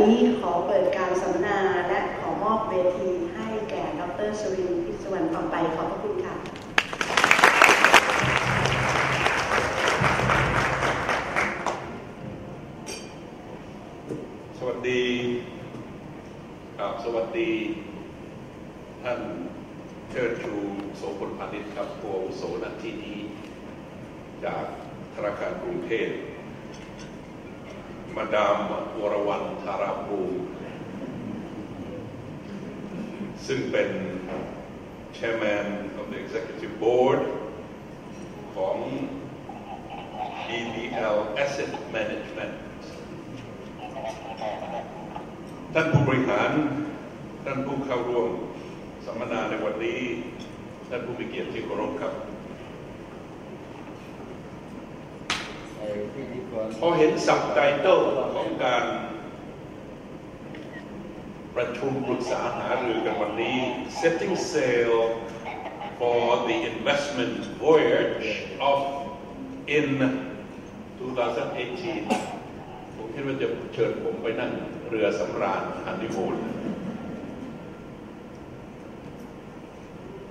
นี้ขอเปิดการสัมมนาและขอมอบเวทีให้แก่ดรสวินพิศวรต่อไปขอบพระคุณค่ะสวัสดีครับสวัสดี ท่านเชิดชูโสพลพาณิชย์ครับผู้อาวุโสณที่นี้ จากธนาคารกรุงเทพ มาดามวรวรรณธาราภูมิซึ่งเป็น Chairman of the Executive Board ของ BBL Asset Management ท่านผู้บริหาร ท่านผู้เข้าร่วมสัมมนาในวันนี้ ท่านผู้มีเกียรติที่เคารพครับ พอเห็นสับไตเติลของการประชุมปรึกษาหารือกันวันนี้ setting sail for the investment voyage of in 2018 ผมคิดว่าจะเชิญผมไปนั่งเรือสำราญฮันนีมูน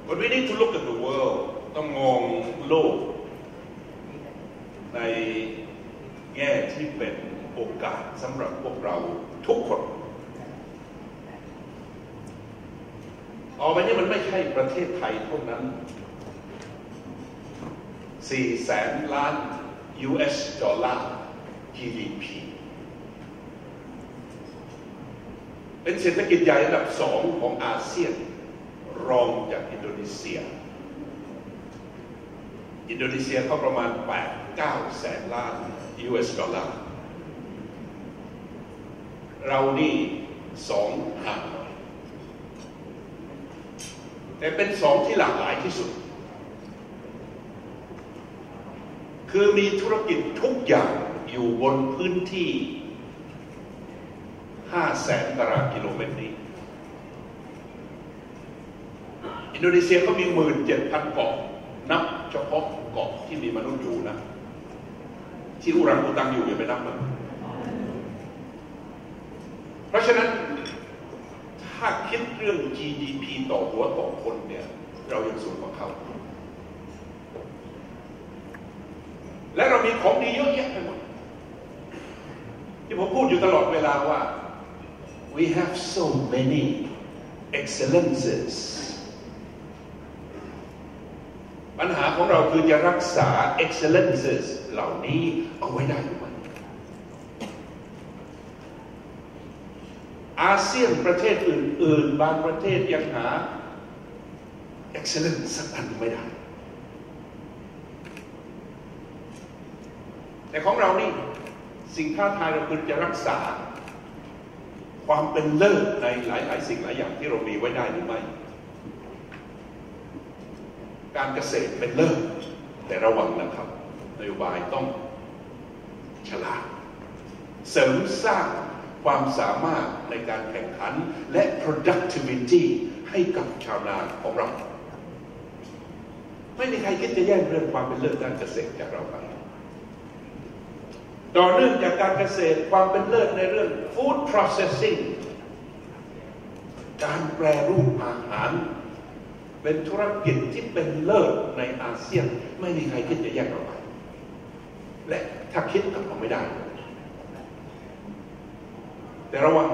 But we need to look at the world ต้องมองโลก ในแง่ที่เป็นโอกาสสำหรับพวกเราทุกคนต่อไปนี้มันไม่ใช่ประเทศไทยเท่านั้น 4 แสนล้าน US ดอลลาร์ GDP เป็นเศรษฐกิจใหญ่อันดับสองของอาเซียน รองจากอินโดนีเซีย อินโดนีเซียเขาประมาณ 8 9แสนล้าน US ดอลลาร์ เรานี่สองห่างหน่อย แต่เป็นสองที่หลากหลายที่สุด คือมีธุรกิจทุกอย่างอยู่บนพื้นที่5แสนตารางกิโลเมตรนี้ อินโดนีเซียเขามีหมื่นเจ็ดพันเกาะ นับเฉพาะเกาะที่มีมนุษย์อยู่นะ ที่อุรังอุตังอยู่อย่าไปนับมัน เพราะฉะนั้นถ้าคิดเรื่อง GDP ต่อหัวต่อคนเนี่ย เรายังสูงกว่าเขา และเรามีของดีเยอะแยะไปหมดที่ผมพูดอยู่ตลอดเวลาว่า we have so many excellences ปัญหาของเราคือจะรักษา excellences เหล่านี้เอาไว้ได้หรือไม่อาเซียนประเทศอื่น ๆ บางประเทศยังหา excellence สักอันไม่ได้ แต่ของเรานี่สิ่งท้าทายเราคือจะรักษา ความเป็นเลิศในหลาย ๆ สิ่งหลายอย่างที่เรามีไว้ได้หรือไม่ การเกษตรเป็นเลิศแต่ระวังนะครับนโยบายต้องฉลาด เสริมสร้างความสามารถในการแข่งขันและ productivity ให้กับชาวนาของเรา ไม่มีใครคิดจะแย่งเรื่องความเป็นเลิศด้านเกษตรจากเราไปต่อเนื่องจากการเกษตรความเป็นเลิศในเรื่อง food processing การแปรรูปอาหาร เป็นธุรกิจที่เป็นเลิศในอาเซียน ไม่มีใครคิดจะแย่งเราไป และถ้าคิดก็ทำไม่ได้ แต่ระวัง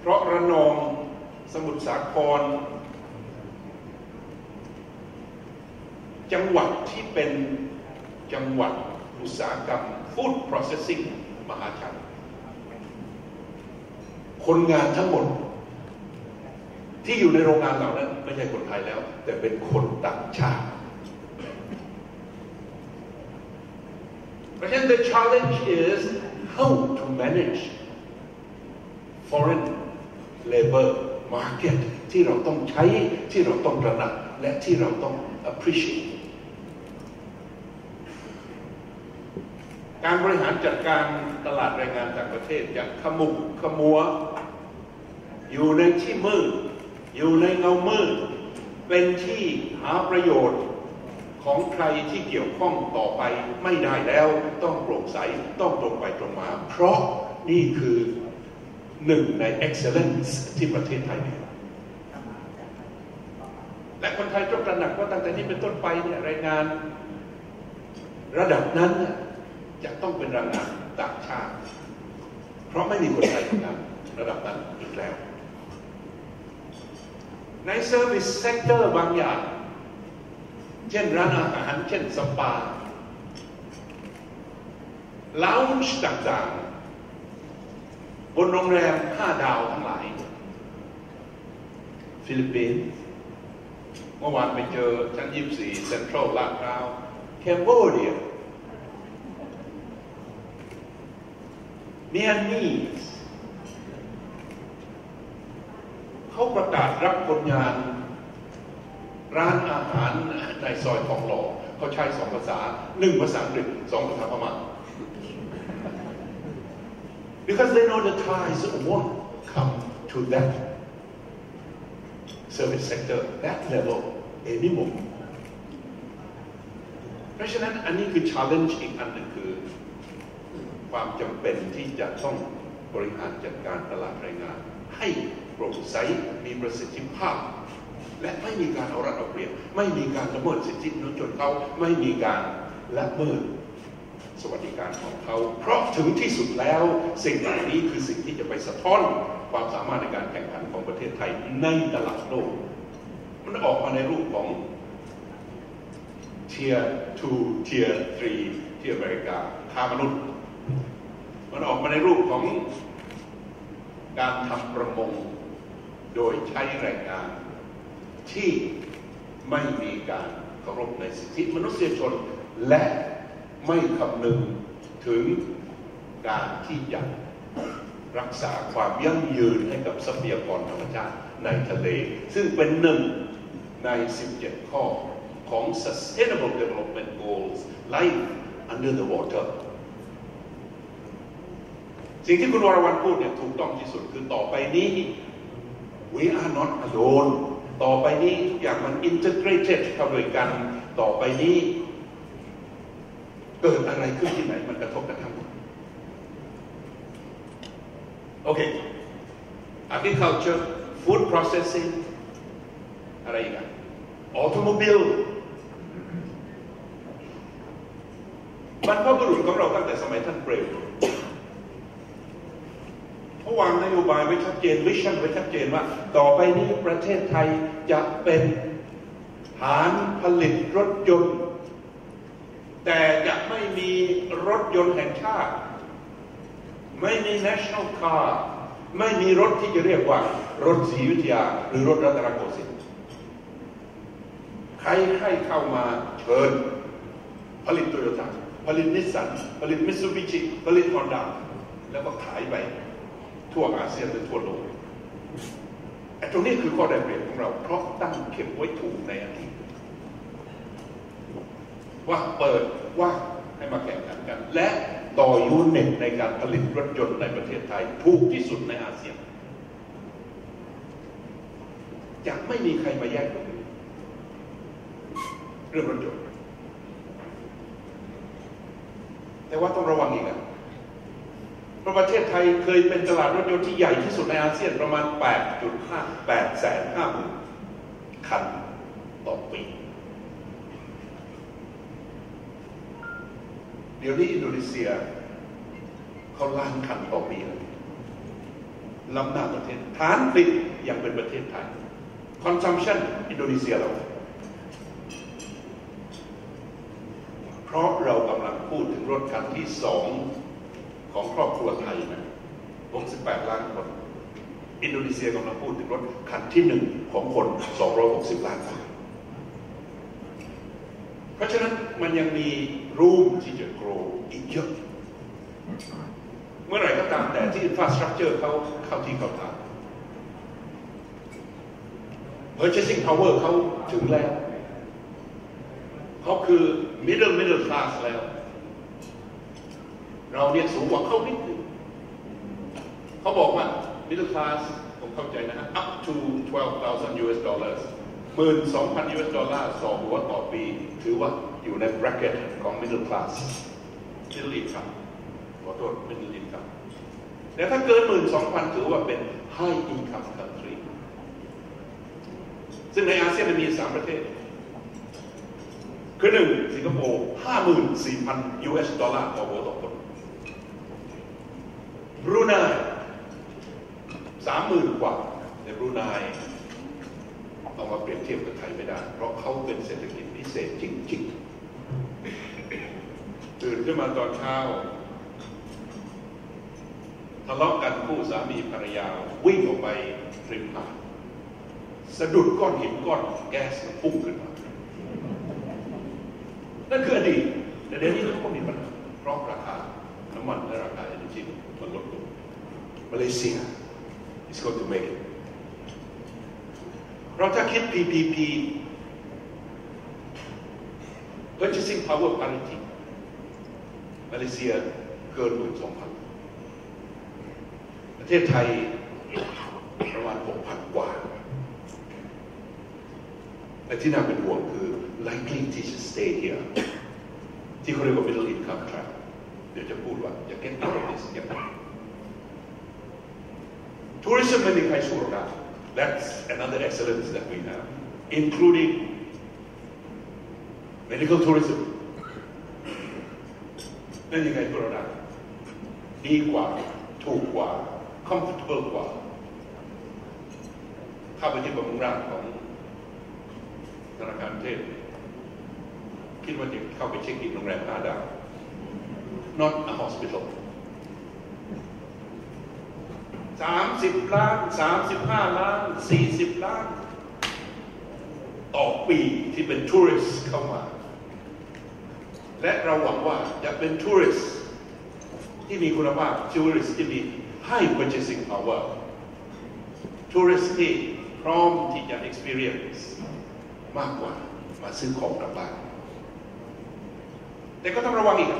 เพราะระนองสมุทรสาคร จังหวัดที่เป็นจังหวัดอุตสาหกรรม Food Processing มหาชันคนงานทั้งหมด ที่อยู่ในโรงงานเหล่านั้นไม่ใช่คนไทยแล้ว แต่เป็นคนต่างชาติเพราะฉะนั้น the challenge is how to manage foreign labor market ที่เราต้องใช้ที่เราต้องระหนักและที่เราต้อง appreciate การบริหารจัดการตลาดแรงงานต่างประเทศอย่างขมุกขมัว อยู่ในที่มืด อยู่ในเงามืดเป็นที่หาประโยชน์ของใครที่เกี่ยวข้องต่อไปไม่ได้แล้วต้องโปร่งใสต้องตรงไปตรงมา เพราะนี่คือหนึ่งใน excellence ที่ประเทศไทยมีและคนไทยต้องตระหนักว่าตั้งแต่นี้เป็นต้นไปเนี่ยรายงาน ระดับนั้นจะต้องเป็นรายงานต่างชาติ เพราะไม่มีคนไทยทำงานระดับนั้นอีกแล้ว ใน service sector บางอย่าง เช่นร้านอาหาร เช่นสปาลาวช์ต่างๆ บนโรงแรมห้าดาวทั้งหลาย ฟิลิปปินส์เมื่อวานไปเจอชั้นยี่สี่เซ็นทรัลลาดพร้าว Cambodia Myanmar มีส เขาประกาศรับคนงาน ร้านอาหารในซอยทองหล่อเขาใช้สองภาษาหนึ่งภาษาอังกฤษสองภาษาพม่า because they know the Thais won't come to that service sector that level anymore เพราะฉะนั้นอันนี้คือ challenge อีกอันหนึ่งคือ ความจำเป็นที่จะต้องบริหารจัดการตลาดแรงงานให้ โปร่งใสมีประสิทธิภาพ และไม่มีการเอารัดเอาเปรียบไม่มีการละเมิดสิทธิมนุษยชนเขาไม่มีการละเมิดสวัสดิการของเขา เพราะถึงที่สุดแล้วสิ่งเหล่านี้คือสิ่งที่จะไปสะท้อนความสามารถในการแข่งขันของประเทศไทยในตลาดโลก มันออกมาในรูปของ Tier 2 Tier 3ที่อเมริกาค้ามนุษย์ มันออกมาในรูปของการทำประมง โดยใช้แรงงานที่ไม่มีการเคารพในสิทธิมนุษยชน และไม่คำนึงถึงการที่จะรักษาความยั่งยืนให้กับทรัพยากรธรรมชาติในทะเล ซึ่งเป็นหนึ่งใน 17 ข้อของ Sustainable Development Goals Life Under the Water สิ่งที่คุณวรวรรณพูดเนี่ยถูกต้องที่สุดคือต่อไปนี้ we are not alone ต่อไปนี้ทุกอย่างมัน integrated เข้าด้วยกัน ต่อไปนี้ เกิดอะไรขึ้นที่ไหนมันกระทบกันทั้งหมด โอเค agriculture food processing อะไรอีกอะ automobile บรรพบุรุษของเราตั้งแต่สมัยท่านเปรม เขาวางนโยบายไว้ชัดเจนวิชั่นไว้ชัดเจนว่า ต่อไปนี้ประเทศไทยจะเป็นฐานผลิตรถยนต์ แต่จะไม่มีรถยนต์แห่งชาติ ไม่มี national car ไม่มีรถที่จะเรียกว่ารถศรีวิทยา หรือรถรัตนโกสินทร์ใครให้เข้ามาเชิญผลิตโตโยต้าผลิตนิสสันผลิตมิตซูบิชิผลิตฮอนด้าแล้วก็ขายไป ทั่วอาเซียนและทั่วโลกไอ้ตรงนี้คือข้อได้เปรียบของเรา เพราะตั้งเข็มไว้ถูกในอดีตว่าเปิดว่าให้มาแข่งขันกัน และต่อยูนิตในการผลิตรถยนต์ในประเทศไทย ถูกที่สุดในอาเซียนจะไม่มีใครมาแย่งเรื่องรถยนต์แต่ว่าต้องระวังอีกนะ ราะประเทศไทยเคยเป็นตลาดรถยนต์ที่ใหญ่ที่สุดในอาเซียนประมาณ 8.5 8แสน5หมื่นคันต่อปี เดี๋ยวนี้อินโดนีเซียเขาล้านคันต่อปีแล้วล้ำหน้าประเทศฐานผลิตยังเป็นประเทศไทย consumption อินโดนีเซียเรา เพราะเรากำลังพูดถึงรถคันที่สอง ของครอบครัวไทยนะ68 ล้านคน อินโดนีเซียกำลังพูดถึงรถคันที่หนึ่งของคน 260 ล้านคน เพราะฉะนั้นมันยังมีรูมที่จะโกรอีกเยอะ เมื่อไหร่ก็ตามแต่ที่อินฟราสตรักเจอร์เขาเข้าที่เข้าทาง purchasing power เขาถึงแล้ว เขาคือ middle middle class แล้ว เราเนี่ยสูงกว่าเขานิดนึงเขาบอกว่า middle class ผมเข้าใจนะฮะ up to 12,000 US dollars หมื่นสองพัน US ดอลลาร์ต่อหัวต่อปี ถือว่าอยู่ใน bracket ของ middle class middle income ขอโทษ middle income แต่ถ้าเกินหมื่นสองพันถือว่าเป็น high income country ซึ่งในอาเซียนมีสามประเทศ คือหนึ่งสิงคโปร์ห้าหมื่นสี่พัน US ดอลลาร์ต่อหัวต่อคน บรูไนสามหมื่นกว่าแต่บรูไนเอามาเปรียบเทียบกับไทยไม่ได้ เพราะเขาเป็นเศรษฐกิจพิเศษจริงๆตื่นขึ้นมาตอนเช้าทะเลาะกันคู่สามีภรรยาวิ่งออกไปริมหาดสะดุดก้อนหินก้อนแก๊สพุ่งขึ้นมา นั่นคืออดีตแต่เดี๋ยวนี้เขาก็มีปัญหาเพราะราคาน้ำมันและราคาเอเนจีมันลดลง มาเลเซีย is going to make it เราถ้าคิด PPP purchasing power parity มาเลเซียเกินหมื่นสองพันประเทศไทยประมาณหกพันกว่าและที่น่าเป็นห่วงคือ likely to stay here ที่เขาเรียกว่า middle income trap เดี๋ยวจะพูดว่า จะ get out of this ยังไง tourism ไม่มีใครสู้เราได้ that's another excellence that we have including medical tourism ไม่มีใครสู้เราได้ดีกว่า ถูกกว่า comfortable กว่า เข้าไปที่บำรุงร่างของธนาคารเทพคิดว่าจะเข้าไปเช็คอินโรงแรมห้าดาว not a hospital สามสิบล้านสามสิบห้าล้านสี่สิบล้าน ต่อปีที่เป็นทัวริสเข้ามา และเราหวังว่าจะเป็นทัวริสที่มีคุณภาพทัวริสที่มี high purchasing power ทัวริสที่พร้อมที่จะ experience มากกว่ามาซื้อของกลับบ้านแต่ก็ต้องระวังอีก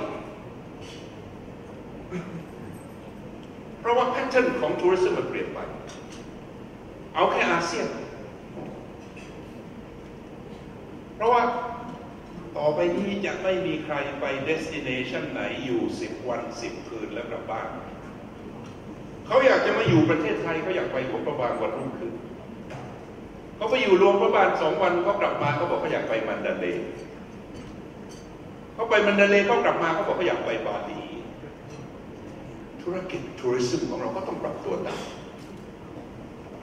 ราะว่าแพทเทิร์นของทัวริสต์มันเปลี่ยนไป เอาแค่อาเซียน เพราะว่าต่อไปนี้จะไม่มีใครไปเดสติเนชันไหนอยู่สิบวันสิบคืนแล้วกลับบ้าน เขาอยากจะมาอยู่ประเทศไทยเขาอยากไปหัวประบางวันรุ่งขึ้นเขาไปอยู่รวมพระบาทสองวันเขากลับมาเขาบอกเขาอยากไปมันดาเลเขาไปมันดาเลเขากลับมาเขาบอกเขาอยากไปบาหลี ธุรกิจทัวริสึมของเราก็ต้องปรับตัวตาม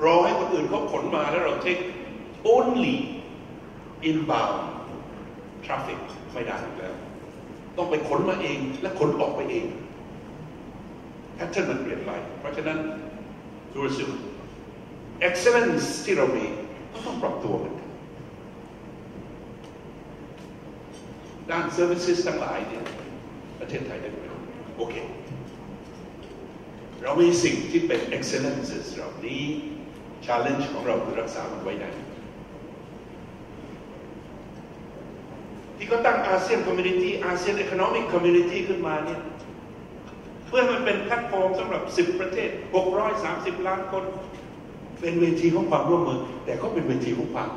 รอให้คนอื่นเขาขนมาแล้วเราเทค only inbound traffic ไม่ได้แล้ว ต้องไปขนมาเองและขนออกไปเองแพทเทิร์นมันเปลี่ยนไป เพราะฉะนั้นทัวริสึม excellence ที่เรามีก็ต้องปรับตัวเหมือนกันด้าน services ทั้งหลายเนี่ยประเทศไทยได้ประโยชน์โอเค เรามีสิ่งที่เป็น excellences เหล่านี้ challenge ของเราคือรักษามันไว้ได้ที่เขาตั้งอาเซียนคอมมูนิตี้อาเซียน e อ o น o มิกคอมมูนิตี้ขึ้นมาเนี่ยเพื่อมันเป็นแพลตฟอร์มสำหรับ 10 ประเทศ 630 ล้านคน เป็นเวทีของความร่วมมือ แต่ก็เป็นเวทีของความ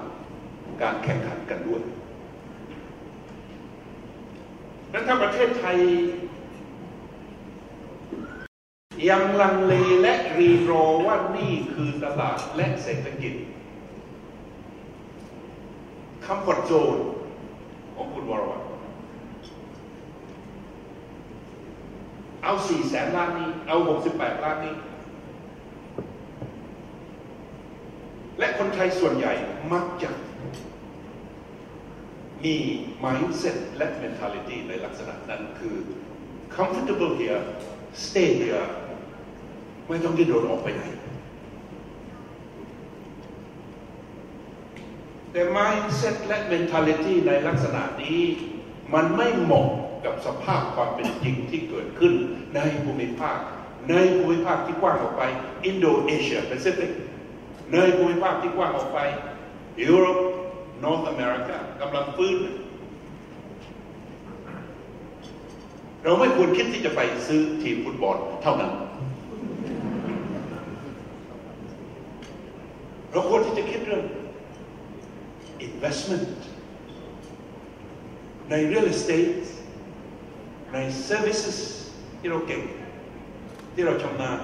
การแข่งขันกันด้วยนั้นถ้าประเทศไทย ยังลังเลและรีรอว่านี่คือตลาดและเศรษฐกิจคำพอดโจนของคุณวรวัตรเอาสี่แสนล้านนี้ เอาหกสิบแปดล้านนี้ และคนไทยส่วนใหญ่มักจะมี mindset และ mentality ในลักษณะนั้นคือ comfortable here stay here ไม่ต้องดิ้นรนออกไปไหน แต่ mindset และ mentality ในลักษณะนี้ มันไม่เหมาะกับสภาพความเป็นจริงที่เกิดขึ้นในภูมิภาค ในภูมิภาคที่กว้างออกไป Indo-Asia Pacific ในภูมิภาคที่กว้างออกไปยุโรป North America กำลังฟื้นเราไม่ควรคิดที่จะไปซื้อทีมฟุตบอลเท่านั้น เราควรที่จะคิดเรื่อง investment ใน real estate ใน services ที่เราเก่ง ที่เราชำนาญ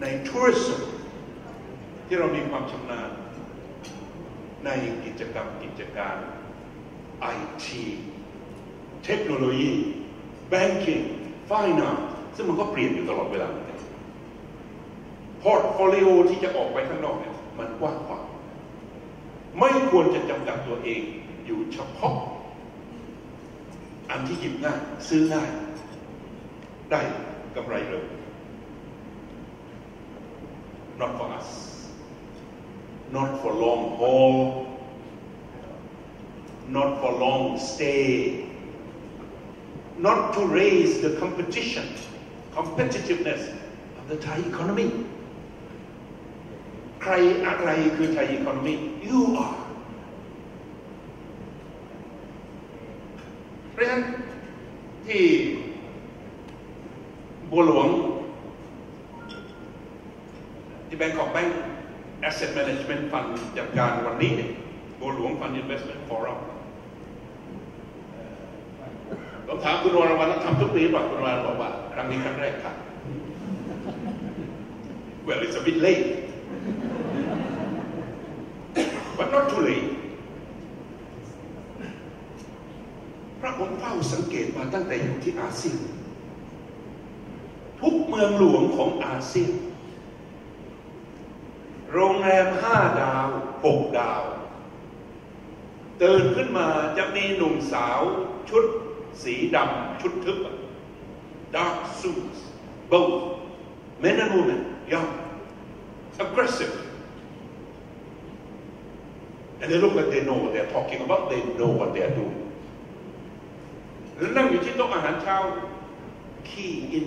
ใน tourist ที่เรามีความชำนาญในกิจกรรมกิจการไอทีเทคโนโลยี banking finance ซึ่งมันก็เปลี่ยนอยู่ตลอดเวลาเหมือน portfolio ที่จะออกไปข้างนอกเนี่ย มันกว้างขวางไม่ควรจะจำกัดตัวเองอยู่เฉพาะ อันที่หยิบง่ายซื้อง่ายได้กำไรเร็ว not for us not for long haul not for long stay not to raise the competition competitiveness of the Thai economy ใครอะไรคือ Thai economy you are เพราะฉะนั้นที่บัวหลวง ที่แบงก์ของแบงก์ Asset Management Fund จัดการวันนี้เนี่ยบัวหลวง Fund Investment Forum ผมถามคุณวรวันทำทุกปีป่ะคุณวรวันบอกว่าครั้งนี้ครั้งแรกค่ะ Well it's a bit late but not too late พราะผมเฝ้าสังเกตมาตั้งแต่อยู่ที่อาเซียน ทุกเมืองหลวงของอาเซียน โรงแรมห้าดาวหกดาว ตื่นขึ้นมาจะมีหนุ่มสาวชุดสีดำชุดทึบ dark suits both men and women young aggressive and they look like they know what they're talking about they know what they're doing แล้วนั่งอยู่ที่โต๊ะอาหารเช้า key in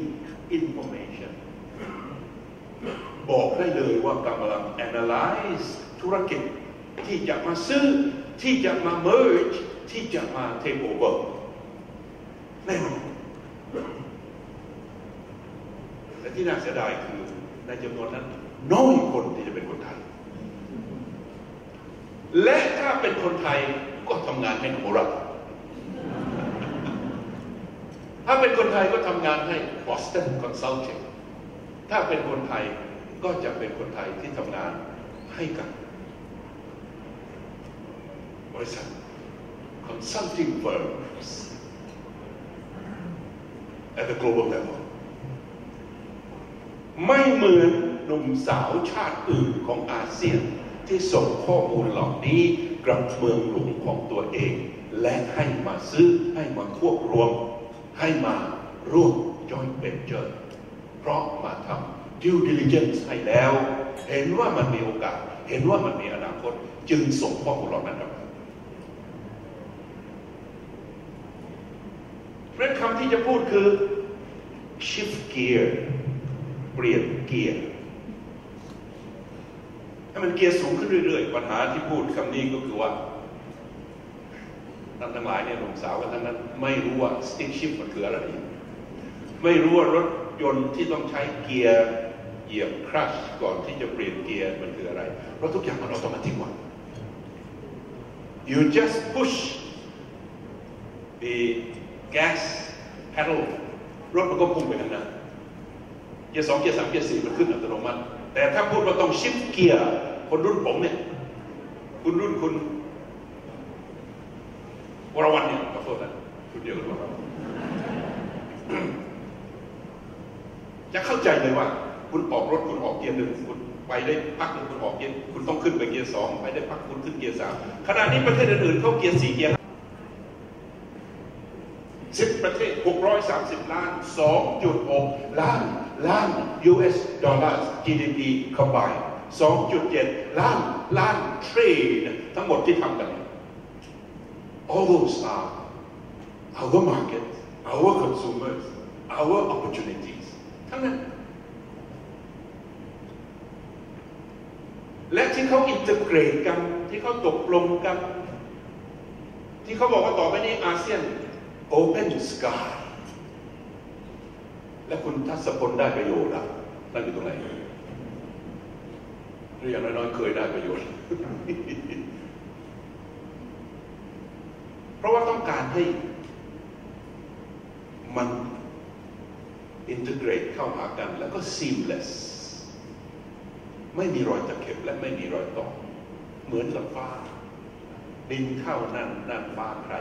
information บอกได้เลยว่ากำลัง analyze ธุรกิจที่จะมาซื้อที่จะมา merge ที่จะมา take over แน่นอนและที่น่าเสียดายคือในจำนวนนั้นน้อยคนที่จะเป็นคนไทย และถ้าเป็นคนไทยก็ทำงานให้นโมรัตถ้าเป็นคนไทยก็ทำงานให้ Boston Consulting ถ้าเป็นคนไทยก็จะเป็นคนไทยที่ทำงานให้กับ บริษัท consulting firms at the global level ไม่เหมือนหนุ่มสาวชาติอื่นของอาเซียน ที่ส่งข้อมูลเหล่านี้กลับเมืองหลวงของตัวเอง และให้มาซื้อให้มาควบรวม ให้มาร่วม joint venture เพราะมาทำ due diligence ให้แล้ว เห็นว่ามันมีโอกาส เห็นว่ามันมีอนาคต จึงส่งข้อมูลเหล่านั้นออกมาเพราะคำที่จะพูดคือ shift gear เปลี่ยนเกียร์ ให้มันเกียร์สูงขึ้นเรื่อยๆ ปัญหาที่พูดคำนี้ก็คือว่าท่านทั้งหลายเนี่ยหนุ่มสาวกันทั้งนั้น ไม่รู้ว่า stick shift มันคืออะไร ไม่รู้ว่ารถยนต์ที่ต้องใช้เกียร์เหยียบคลัตช์ก่อนที่จะเปลี่ยนเกียร์มันคืออะไร เพราะทุกอย่างมันอัตโนมัติหมด you just push the gas pedal รถมันก็พุ่งไปข้างหน้าเกียร์สองเกียร์สามเกียร์สี่มันขึ้นอัตโนมัติ แต่ถ้าพูดว่าต้อง shift เกียร์คนรุ่นผมเนี่ย คนรุ่นคุณวรวันเนี่ยขอโทษนะคุณเดียวกันวรวันจะเข้าใจเลยว่า คุณออกรถคุณออกเกียร์หนึ่งคุณไปได้พักหนึ่งคุณออกเกียร์คุณต้องขึ้นไปเกียร์สองไปได้พักคุณขึ้นเกียร์สามขณะนี้ประเทศอื่นๆเขาเกียร์สี่เกียร์ สิบประเทศ 630 ล้าน 2.6 ล้าน ล้าน US ดอลลาร์ GDP combined 2.7 ล้าน ล้านเทรดทั้งหมดที่ทำกัน all those are our market our consumers our opportunities ทั้งนั้น และที่เขาอินเตอร์เกรดกัน ที่เขาตกลงกัน ที่เขาบอกว่าต่อไปนี้อาเซียน Open Sky และคุณทัศพลได้ประโยชน์ละนั่นอยู่ตรงไหนหรืออย่างน้อยๆเคยได้ประโยชน์ เพราะว่าต้องการให้มันอินทิเกรตเข้าหากัน แล้วก็ seamless ไม่มีรอยตะเข็บและไม่มีรอยต่อ เหมือนกับฟ้า ดินเข้านั่นนั่นฟ้าใคร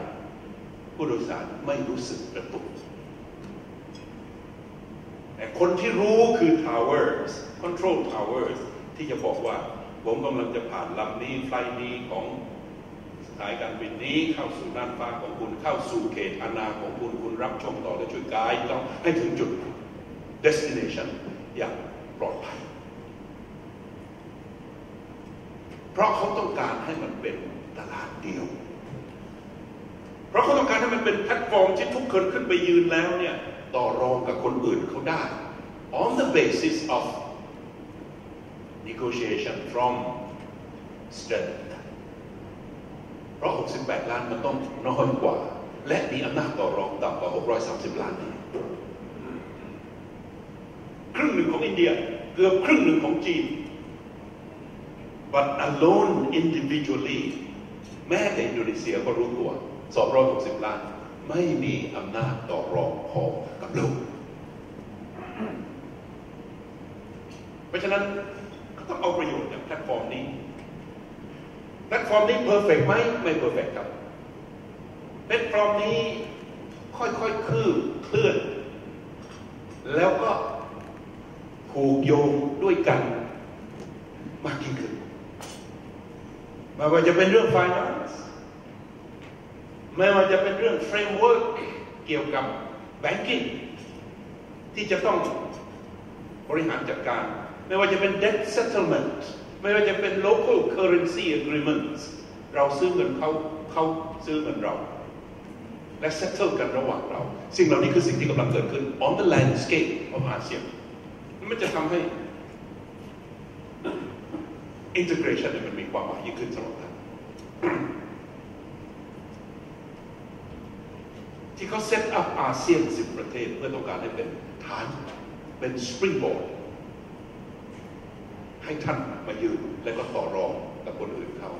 ผู้โดยสารไม่รู้สึกกระตุกแต่คนที่รู้คือ towers control towers ที่จะบอกว่า ผมกำลังจะผ่านลำนี้ไฟนี้ของสายการบินนี้เข้าสู่น่านฟ้าของคุณเข้าสู่เขตอาณาของคุณคุณรับช่องต่อและช่วยกายต้องให้ถึงจุด destination อย่างปลอดภัย เพราะเขาต้องการให้มันเป็นตลาดเดียว เพราะเขาต้องการให้มันเป็นแพลตฟอร์มที่ทุกคนขึ้นไปยืนแล้วเนี่ยต่อรองกับคนอื่นเขาได้ on the basis of negotiation from strength เพราะ 68 ล้านมันต้องน้อยกว่า และมีอำนาจต่อรองต่ำกว่า 630 ล้านนี้ครึ่งหนึ่งของอินเดียเกือบครึ่งหนึ่งของจีน but alone individually แม้แต่อินโดนีเซียก็รู้ตัว 260 ล้าน ไม่มีอำนาจต่อรองพอกับโลกเพราะฉะนั้นก็ต้องเอาประโยชน์จากแพลตฟอร์มนี้ แพลตฟอร์มนี้ perfect ไหมไม่ perfect ครับ แพลตฟอร์มนี้ค่อยๆคืบเคลื่อน แล้วก็ผูกโยงด้วยกันมากยิ่งขึ้นไม่ว่าจะเป็นเรื่อง finance ไม่ว่าจะเป็นเรื่อง framework เกี่ยวกับ banking ที่จะต้องบริหารจัดการ ไม่ว่าจะเป็น debt settlement ไม่ว่าจะเป็น local currency agreements เราซื้อเงินเขาเขาซื้อเงินเรา และ settle กันระหว่างเรา สิ่งเหล่านี้คือสิ่งที่กำลังเกิดขึ้น on the landscape of ASEAN มันจะทำให้ integration มันมีความหมายยิ่งขึ้นสำหรับท่าน ที่เขาเซตอัพอาเซียนสิบประเทศเพื่อต้องการให้เป็นฐานเป็นสปริงบอร์ดให้ท่านมายืนและก็ต่อรองกับคนอื่นเขา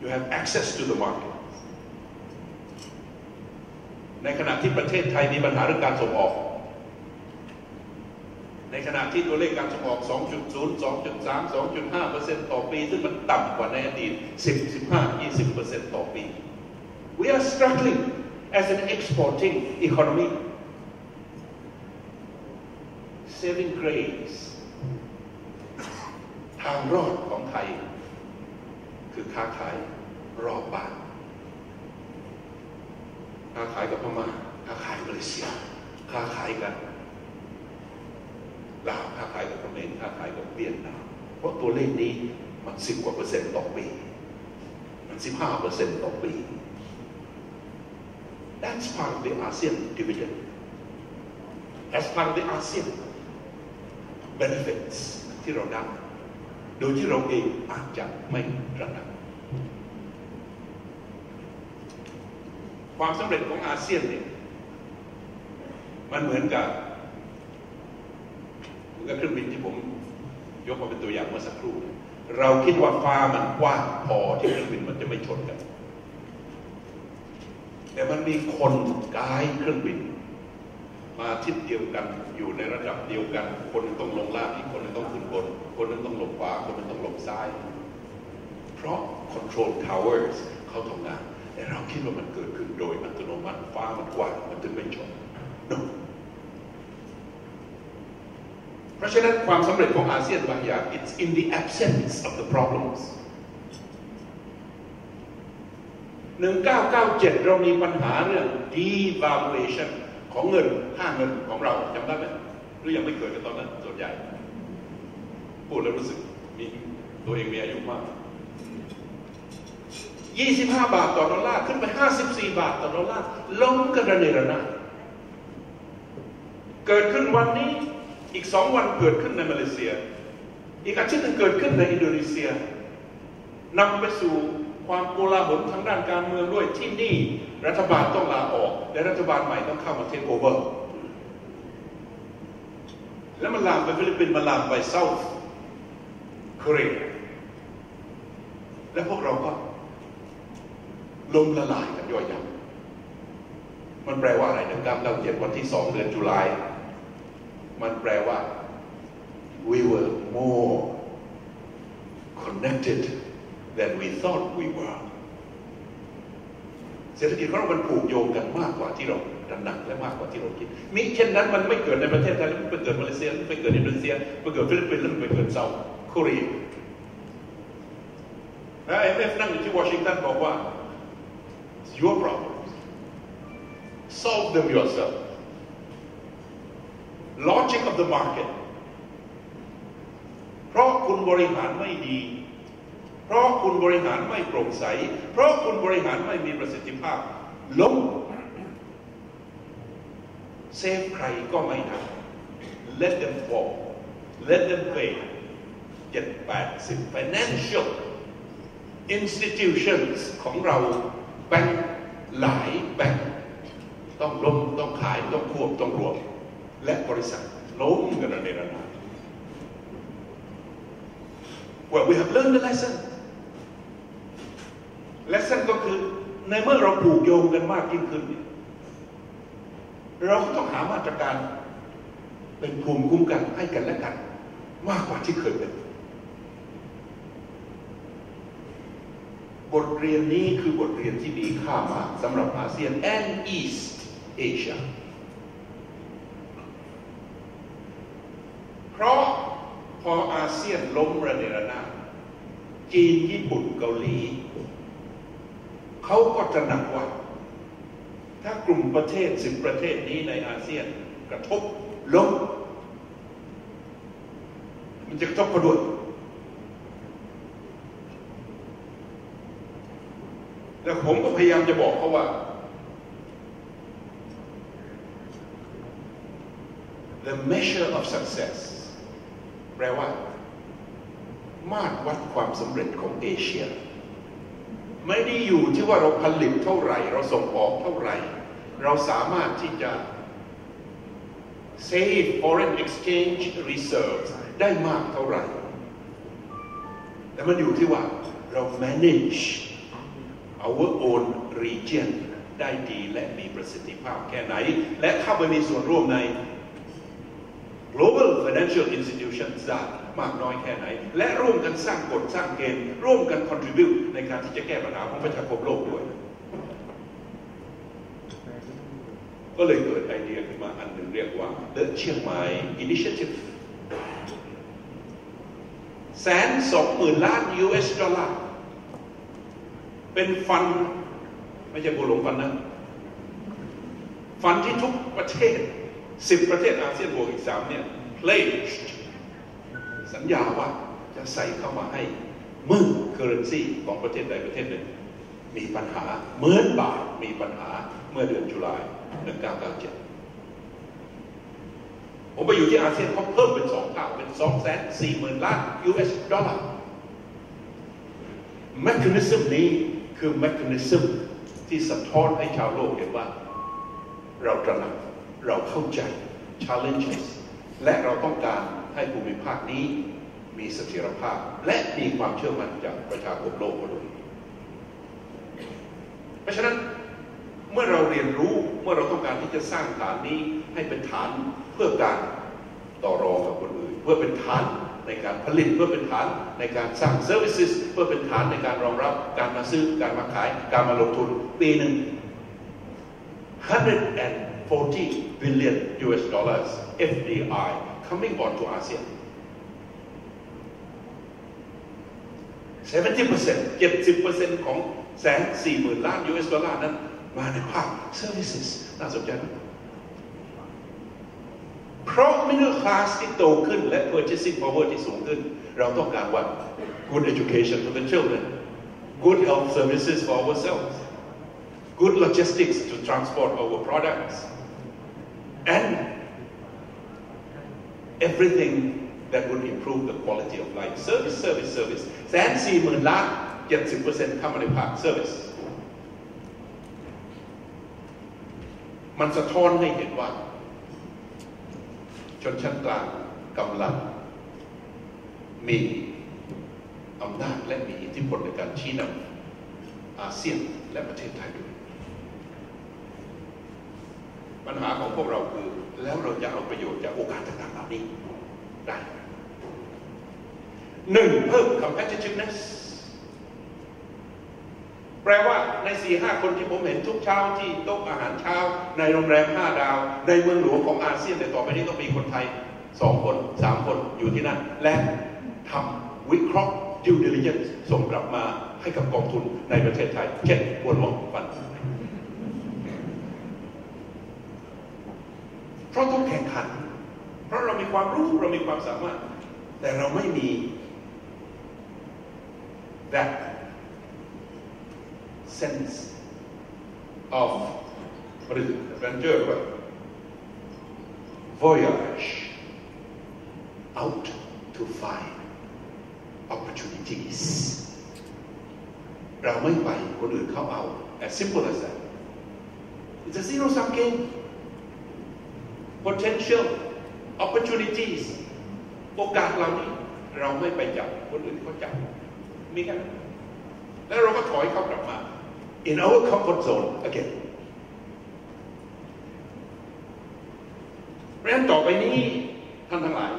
you have access to the market ในขณะที่ประเทศไทยมีปัญหาเรื่องการส่งออก ในขณะที่ตัวเลขการส่งออก 2.0 2.3 2.5เปอร์เซ็นต์ต่อปี ซึ่งมันต่ำกว่าในอดีต 10 15 20เปอร์เซ็นต์ต่อปี we are struggling as an exporting economy saving grace ทางรอดของไทย คือค้าขายรอบบ้านค้าขายกับพม่าค้าขายกับมาเลเซียค้าขายกันลาวค้าขายกับเขมรค้าขายกับเวียดนามเพราะตัวเลขนี้มันสิบกว่าเปอร์เซ็นต์ต่อปี มันสิบห้าเปอร์เซ็นต์ต่อปี That's part of the ASEAN dividend. That's part of the ASEAN benefits ที่เราได้ โดยที่เราเองอาจจะไม่ระดับความสำเร็จของอาเซียนเนี่ยมันเหมือนกับเหมือนกับเครื่องบินที่ผมยกมาเป็นตัวอย่างเมื่อสักครู่ เราคิดว่าฟ้ามันกว้างพอที่เครื่องบินมันจะไม่ชนกัน แต่มันมีคนกายเครื่องบิน มาทิศเดียวกันอยู่ในระดับเดียวกัน คนนึงต้องลงล่างอีกคนนึงต้องขึ้นบน คนนึงต้องลงขวาคนนึงต้องลงซ้าย เพราะ control towers เขาทำงานแต่เราคิดว่ามันเกิดขึ้นโดยอัตโนมัติฟ้ามันกว้างมันถึงไม่ชน no เพราะฉะนั้นความสำเร็จของอาเซียนบางอย่าง it's in the absence of the problems 1997 เรามีปัญหาเรื่อง devaluation ของเงินค่าเงินของเราจำได้ไหมหรือยังไม่เกิดกันตอนนั้นส่วนใหญ่ พูดแล้วรู้สึกมีตัวเองมีอายุมาก 25 บาทต่อดอลลาร์ขึ้นไป 54 บาทต่อดอลลาร์ล้มกันระเนระนาดเกิดขึ้นวันนี้อีกสองวันเกิดขึ้นในมาเลเซีย อีกอาทิตย์หนึงเกิดขึ้นในอินโดนีเซียนำไปสู่ ความโกลาหลทางด้านการเมืองด้วยที่นี่รัฐบาลต้องลาออก และรัฐบาลใหม่ต้องเข้ามา take overแล้วมันลามไปฟิลิปปินส์มันลามไปเซาท์เกรเและพวกเราก็ล้มละลายกันย่อยยับมันแปลว่าอะไรนึ่งเก้าเก้าเจ็ดวันที่สองเดือนตุลามันแปลว่า we were more connected than we thought we were เศรษฐกิจของเรามันผูกโยงกันมากกว่าที่เราตระหนักและมากกว่าที่เราคิด มิเช่นนั้นมันไม่เกิดในประเทศไทยมันไปเกิดมาเลเซียมันไปเกิดอินโดนีเซียมันเกิดฟิลิปปินส์แล้วมันไปเกิด South เกาหลี IMF นั่งอยู่ที่วอชิงตันบอกว่า your problems solve them yourself logic of the market เพราะคุณบริหารไม่ดี เพราะคุณบริหารไม่โปร่งใส เพราะคุณบริหารไม่มีประสิทธิภาพล้มเซฟใครก็ไม่ได้ let them fall let them fail เจ็ดแปดสิบ financial institutions ของเราแบงค์หลายแบงค์ต้องล้มต้องขายต้องควบต้องรวม และบริษัทล้มกันในระนาด Well we have learned the lesson lesson ก็คือในเมื่อเราผูกโยงกันมากยิ่งขึ้น เราต้องหามาตรการเป็นภูมิคุ้มกันให้กันและกัน มากกว่าที่เคยเป็นบทเรียนนี้คือบทเรียนที่มีค่ามากสำหรับอาเซียน and East Asia เพราะพออาเซียนล้มระเนระนาดจีนญี่ปุ่นเกาหลี เขาก็ตระหนักว่าถ้ากลุ่มประเทศสิบประเทศนี้ในอาเซียนกระทบล้มมันจะกระทบกระด้วยแล้วผมก็พยายามจะบอกเขาว่า the measure of success แปลว่า มาตรวัดความสำเร็จของเอเชีย ไม่ได้อยู่ที่ว่าเราผลิตเท่าไหร่ เราส่งออกเท่าไหร่ เราสามารถที่จะ save foreign exchange reserves ได้มากเท่าไหร่ แต่มันอยู่ที่ว่าเรา manage our own region ได้ดีและมีประสิทธิภาพแค่ไหน และเข้าไปมีส่วนร่วมใน global financial institutions ได้ มากน้อยแค่ไหน และร่วมกันสร้างกฎสร้างเกณฑ์ร่วมกัน contribut ในการที่จะแก้ปัญหาของประชาคมโลกด้วย ก็เลยเกิดไอเดียขึ้นมาอันหนึ่งเรียกว่า The เชียงใหม่ Initiative แสนสองหมื่นล้าน US ดอลลาร์เป็นฟัน ไม่ใช่บุหลงฟันนะ ฟันที่ทุกประเทศสิบประเทศอาเซียนบวกอีกสามเนี่ย pledged สัญญาว่าจะใส่เข้ามาให้เมื่อ currency ของประเทศใดประเทศหนึ่ง มีปัญหาเหมือนบาทมีปัญหาเมื่อเดือนตุลา1997 ผมไปอยู่ที่อาเซียนเขาเพิ่มเป็นสองเท่าเป็นสองแสนสี่หมื่นล้าน US ดอลลาร์แมคานิซึมนี้คือแมคานิซึมที่สะท้อนให้ชาวโลกเห็นว่า เราตระหนักเราเข้าใจ challenges และเราต้องการให้ภูมิภาคนี้มีเสถียรภาพ และมีความเชื่อมั่นจากประชาคมโลกด้วยเพราะฉะนั้นเมื่อเราเรียนรู้เมื่อเราต้องการที่จะสร้างฐานนี้ให้เป็นฐานเพื่อการต่อรองกับคนอื่น เพื่อเป็นฐานในการผลิตเพื่อเป็นฐานในการสร้าง services เพื่อเป็นฐานในการรองรับการมาซื้อการมาขาย การมาลงทุนปีหนึ่ง 40 billion US dollars FDI coming onto ASEAN 70% 70%ของแสนสี่หมื่นล้าน US ดอลลาร์นั้นมาในภาค services น่าสนใจไหมเพราะ middle class ที่โตขึ้นและ purchasing power ที่สูงขึ้น เราต้องการว่า good education for the children good health services for ourselves good logistics to transport our products and everything that would improve the quality of life service service service แสนสี่หมื่นล้านเจ็ดสิบเปอร์เซ็นต์เข้ามาในภาค service มันสะท้อนให้เห็นว่า ชนชั้นกลางกำลัง มีอำนาจและมีอิทธิพลในการชี้นำอาเซียนและประเทศไทยด้วย ปัญหาของพวกเราคือ แล้วเราจะเอาประโยชน์จากโอกาสต่างๆเหล่านี้ได้หนึ่งเพิ่ม competitiveness แปลว่าในสี่ห้าคนที่ผมเห็นทุกเช้าที่โต๊ะอาหารเช้า ในโรงแรมห้าดาว ในเมืองหลวงของอาเซียนแต่ต่อไปนี้ต้องมีคนไทยสองคนสามคนอยู่ที่นั่น และทำวิเคราะห์ due diligence ส่งกลับมาให้กับกองทุนในประเทศไทย เช่นบัวหลวงฟัน เพราะต้องแข่งขัน เพราะเรามีความรู้เรามีความสามารถ แต่เราไม่มี that sense of what is it adventure voyage out to find opportunities เราไม่ไปคนอื่นเขาเอา as simple as that it's a zero sum game potential opportunities โอกาสเหล่านี้เราไม่ไปจับคนอื่นเขาจับมีแค่นั้นแล้วเราก็ถอยเข้ากลับมา in our comfort zone again เพราะฉะนั้นต่อไปนี้ท่านทั้งหลาย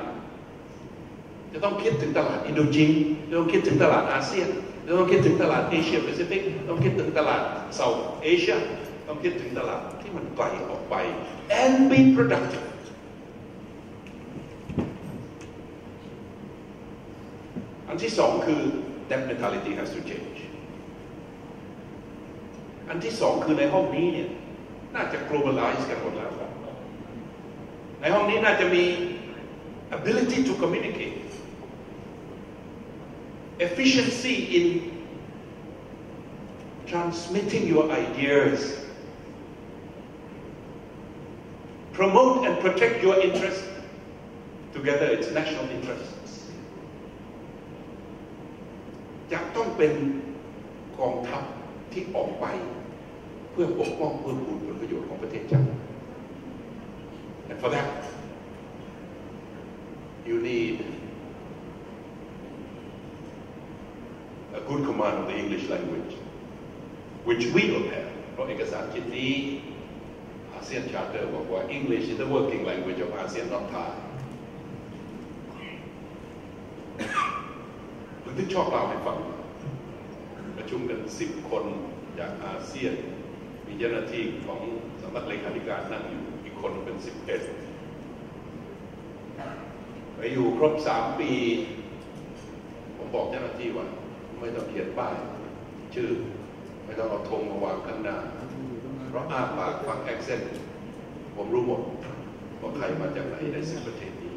จะต้องคิดถึงตลาดอินโดจีนจะต้องคิดถึงตลาดอาเซียนจะต้องคิดถึงตลาด Asia Pacific ต้องคิดถึงตลาด South Asia ต้องคิดถึงตลาดที่มันไกลออกไป and be productive อันที่สองคือ that mentality has to change อันที่สองคือในห้องนี้เนี่ยน่าจะ globalize กันหมดแล้วครับ ในห้องนี้น่าจะมี ability to communicate efficiency in transmitting your ideas promote and protect your interest together it's national interests จะต้องเป็นกองทัพที่ออกไป เพื่อปกป้องเพื่อปูนผลประโยชน์ของประเทศชาติ and for that you need a good command of the English language which we don't have เพราะเอกสารชิ้นนี้อา เซียนชาร์เตอร์บอกว่า English is the working language of ASEAN not Thai ผมถึงชอบเล่าให้ฟัง ประชุมกันสิบคนจากอาเซียน มีเจ้าหน้าที่ของสำนักเลขาธิการนั่งอยู่ อีกคนเป็นสิบเอ็ดไปอยู่ครบสามปี ผมบอกเจ้าหน้าที่ว่า ไม่ต้องเขียนป้าย ชื่อ ไม่ต้องเอาธงมาวางข้างหน้า ราะอ้าปากฟังแอคเซนต์ผมรู้หมดว่าใครมาจากไหนในสิบประเทศนี้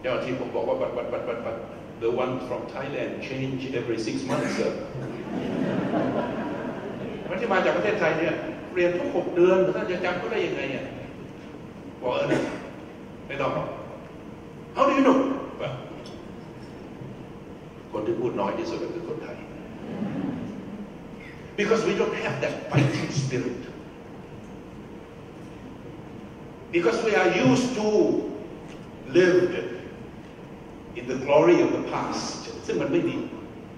เจ้าหน้าที่ผมบอกว่าบัดบัดบัดบัดบัด the one from Thailand change every six months มันที่มาจากประเทศไทยเนี่ยเรียนทุกหกเดือนท่านจะจำก็ได้ยังไงอะบอกเออนะไม่ต้อง How do you know ว่าคนที่พูดน้อยที่สุดก็คือคนไทย because we don't have that fighting spirit because we are used to live in the glory of the past ซึ่งมันไม่ดี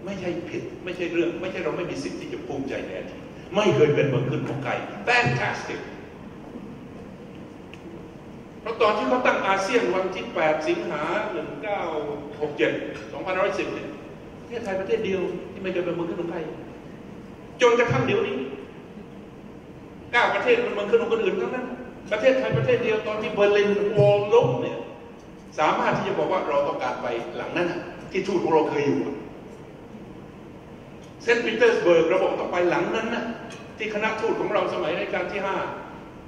ไม่ใช่ผิด ไม่ใช่เรื่อง ไม่ใช่เราไม่มีสิทธิ์ที่จะภูมิใจในอดีตไม่เคยเป็นเมืองขึ้นของใคร fantastic เพราะตอนที่เขาตั้งอาเซียนวันที่ 8 สิงหา 1967 2510เนี่ยประเทศไทยประเทศเดียวที่ไม่เคยเป็นเมืองขึ้นของใคร จนกระทั่งเดี๋ยวนี้เก้าประเทศมันเมืองขึ้นของคนอื่นทั้งนั้น ประเทศไทยประเทศเดียวตอนที่เบอร์ลินวอลล้มเนี่ยสามารถที่จะบอกว่าเราต้องการไปหลังนั้นที่ทูตของเราเคยอยู่เซนต์ปีเตอร์สเบิร์กเราบอกต้องไปหลังนั้นนะที่คณะทูตของเราสมัยในการที่ห้า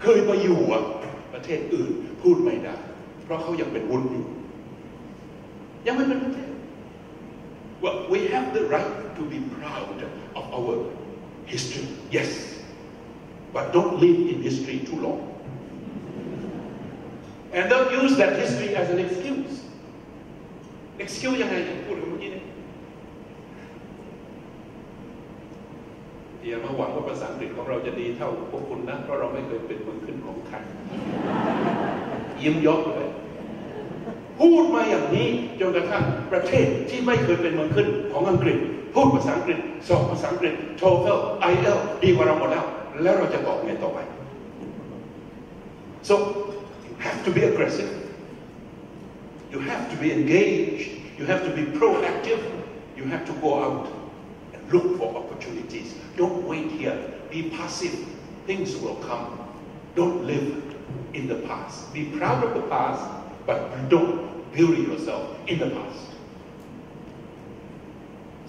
เคยไปอยู่อะประเทศอื่นพูดไม่ได้ เพราะเขายังเป็นวุ้นอยู่ ยังไม่เป็นประเทศ Well we have the right to be proud of our history yes but don't live in history too long and don't use that history as an excuse excuse ยังไงพูดกับเมื่อกี้เนี่ยอย่ามาหวังว่าภาษาอังกฤษของเราจะดีเท่าพวกคุณนะ เพราะเราไม่เคยเป็นเมืองขึ้นของใครยิ้มยกเลยพูดมาอย่างนี้จนกระทั่งประเทศที่ไม่เคยเป็นเมืองขึ้นของอังกฤษ พูดภาษาอังกฤษสอบภาษาอังกฤษโทเฟลไอเอลดีกว่าเราหมดแล้ว แล้วเราจะตอบไงต่อไป so you have to be aggressive you have to be engaged You have to be proactive. You have to go out and look for opportunities. Don't wait here. Be passive. Things will come. Don't live in the past. Be proud of the past, but don't bury yourself in the past.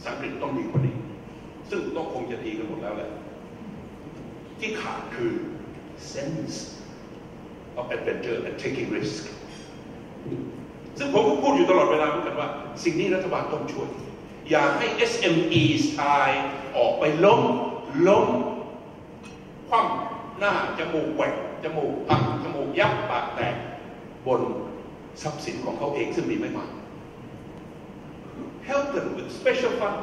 สังกฤษต้องดีกว่านี้ ซึ่งต้องคงจะดีกันหมดแล้วแหละ ที่ขาดคือ sense of adventure and taking risk ซึ่งผมก็พูดอยู่ตลอดเวลาเหมือนกันว่า สิ่งนี้รัฐบาลต้องช่วย อย่าให้ SME ชายออกไปล้ม ล้ม คว่ำหน้า จมูกแหว่งจมูกพังจมูกยับปากแตกบนทรัพย์สินของเขาเองซึ่งมีไม่มาก help them with special fund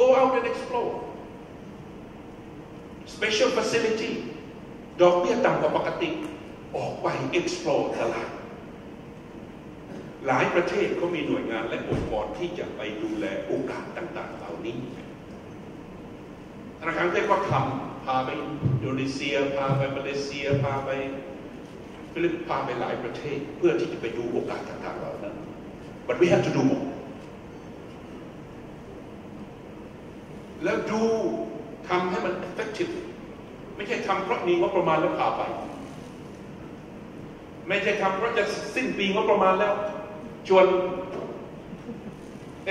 go out and explore special facility ดอกเบี้ยต่ำกว่าปกติ ออกไป explore ตลาด หลายประเทศเขามีหน่วยงานและองค์กรที่จะไปดูแลโอกาสต่าง ๆ เหล่านี้ธนาคารประเทศก็ทำพาไปอินโดนีเซีย พาไปมาเลเซีย พาไปฟิลิปปินส์พาไปหลายประเทศ เพื่อที่จะไปดูโอกาสต่าง ๆ เหล่านั้น but we have to do more แล้วดูทำให้มัน effective ไม่ใช่ทำเพราะมีงบประมาณแล้วพาไป ไม่ใช่ทำเพราะจะสิ้นปีงบประมาณแล้วชวน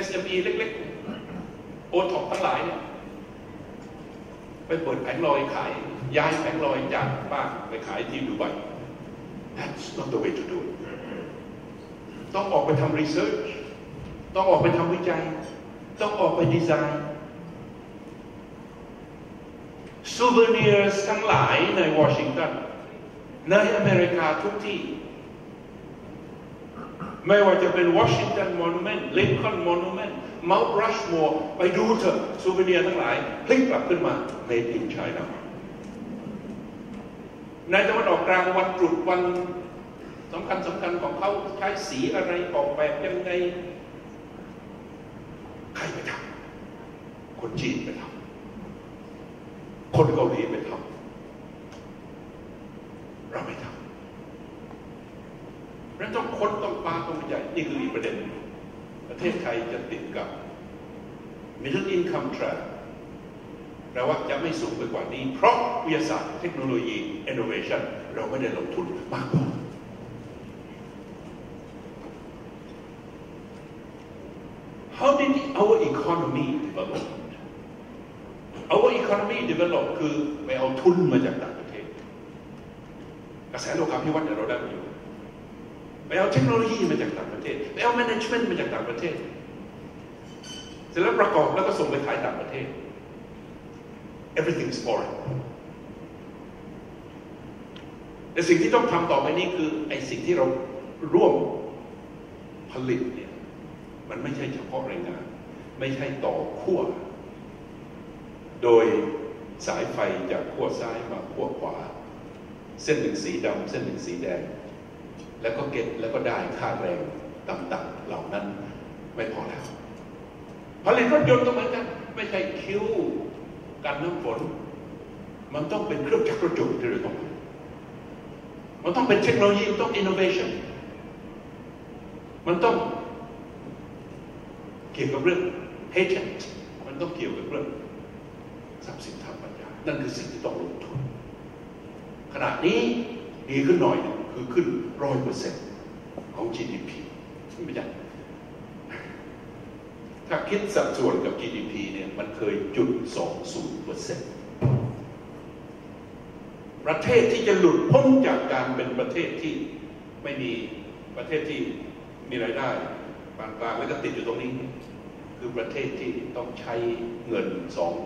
SME เล็กๆ โอท็อปทั้งหลายเนี่ยไปเปิดแผงลอยขาย ย้ายแผงลอยจากบ้านไปขายที่ดูไบ That's not the way to do it ต้องออกไปทำ research ต้องออกไปทำวิจัย ต้องออกไป design souvenir ทั้งหลายในวอชิงตันในอเมริกาทุกที่ ไม่ว่าจะเป็นวอชิงตัน monument ลินคอล์น monumentเมาท์รัชมัวร์ไปดูเถอะซูเวเนียร์ทั้งหลายพลิกกลับขึ้นมา made in China ในตะวันออกกลางวันตรุษวันสำคัญสำคัญของเขาใช้สีอะไรออกแบบยังไง ใครไปทำคนจีนไปทำ คนเกาหลีไปทำเราไม่ทำเราต้องค้นต้องปาต้องใหญ่นี่คืออีกประเด็น ประเทศไทยจะติดกับ middle income trap แปลว่าจะไม่สูงไปกว่านี้ เพราะวิทยาศาสตร์เทคโนโลยี innovation เราไม่ได้ลงทุนมากพอ How did our economy develop our economy develop คือไปเอาทุนมาจากต่างประเทศ กระแสโลกาภิวัตน์เนี่ยเราได้ประโยชน์ไปเอาเทคโนโลยีมาจากต่างประเทศไปเอา management มาจากต่างประเทศ เสร็จแล้วประกอบแล้วก็ส่งไปขายต่างประเทศ everything is foreign แต่สิ่งที่ต้องทำต่อไปนี้คือไอ้สิ่งที่เราร่วมผลิตเนี่ยมันไม่ใช่เฉพาะแรงงาน ไม่ใช่ต่อขั้วโดย สายไฟจากขั้วซ้ายมาขั้วขวา เส้นหนึ่งสีดำเส้นหนึ่งสีแดง แล้วก็เก็บแล้วก็ได้ค่าแรงต่ำๆเหล่านั้นไม่พอแล้วผลิตรถยนต์ก็เหมือนกันไม่ใช่คิ้วกันน้ำฝน มันต้องเป็นเครื่องจักรรถยนต์ที่เราต้องมันต้องเป็นเทคโนโลยีต้องอินโนเวชันมันต้องเกี่ยวกับเรื่อง patent มันต้องเกี่ยวกับเรื่องทรัพย์สินทางปัญ นั่นคือสิ่งที่ต้องลงทุนขณะนี้ดีขึ้นหน่อยนึงคือขึ้นร้อยเปอร์เซ็นต์ของ GDP ไม่ใช่ถ้าคิดสัดส่วนกับ GDP เนี่ยมันเคยจุดสองศูนย์เปอร์เซ็นต์ประเทศที่จะหลุดพ้นจากการเป็นประเทศที่ไม่มีประเทศที่มีรายได้ปานกลางแล้วก็ติดอยู่ตรงนี้ คือประเทศที่ต้องใช้เงิน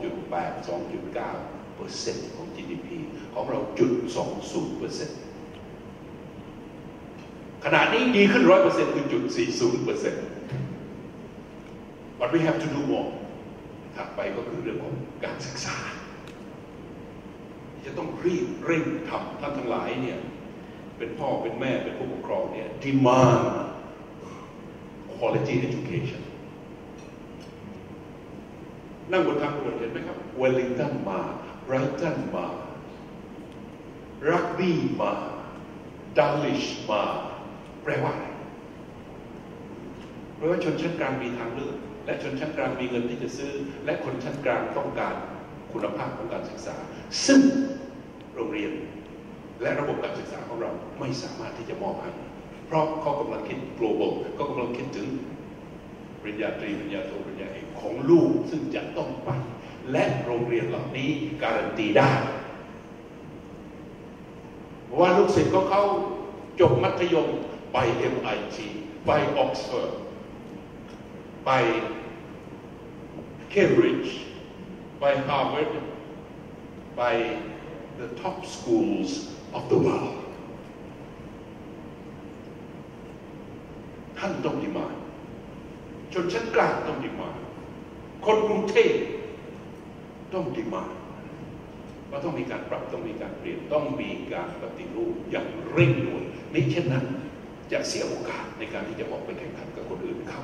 2.8 2.9 เปอร์เซ็นต์ของ GDP ของเราจุด20เปอร์เซ็นต์ขณะนี้ดีขึ้นร้อยเปอร์เซ็นต์คือจุด40เปอร์เซ็นต์ but we have to do more ถัดไปก็คือเรื่องของการศึกษา จะต้องรีบเร่งทำท่านทั้งหลายเนี่ย เป็นพ่อเป็นแม่เป็นผู้ปกครองเนี่ย demand quality education นั่งบนทางด่วนเห็นไหมครับเวลลิงตันมา ไรตันมารักบี้มาดัลลิชมาแปลว่าอะไรเพราะว่าชนชั้นกลางมีทางเลือก และชนชั้นกลางมีเงินที่จะซื้อ และคนชั้นกลางต้องการคุณภาพของการศึกษา ซึ่งโรงเรียนและระบบการศึกษาของเราไม่สามารถที่จะมอบให้เพราะเขากำลังคิด global เขากำลังคิดถึงปริญญาตรีปริญญาโทปริญญาเอกของลูกซึ่งจะต้องไป และโรงเรียนเหล่านี้การันตีได้ ว่าลูกศิษย์ของเขาจบมัธยมไป MIT ไป Oxford ไป Cambridge ไป Harvard ไป the top schools of the world ท่านต้องดีมาชนชั้นกลางต้องดีมา คนกรุงเทพ ต้องดีมาว่าต้องมีการปรับต้องมีการเปลี่ยนต้องมีการปฏิรูปอย่างเร่งด่วนไม่เช่นนั้นจะเสียโอกาสในการที่จะออกไปแข่งขันกับคนอื่นเขา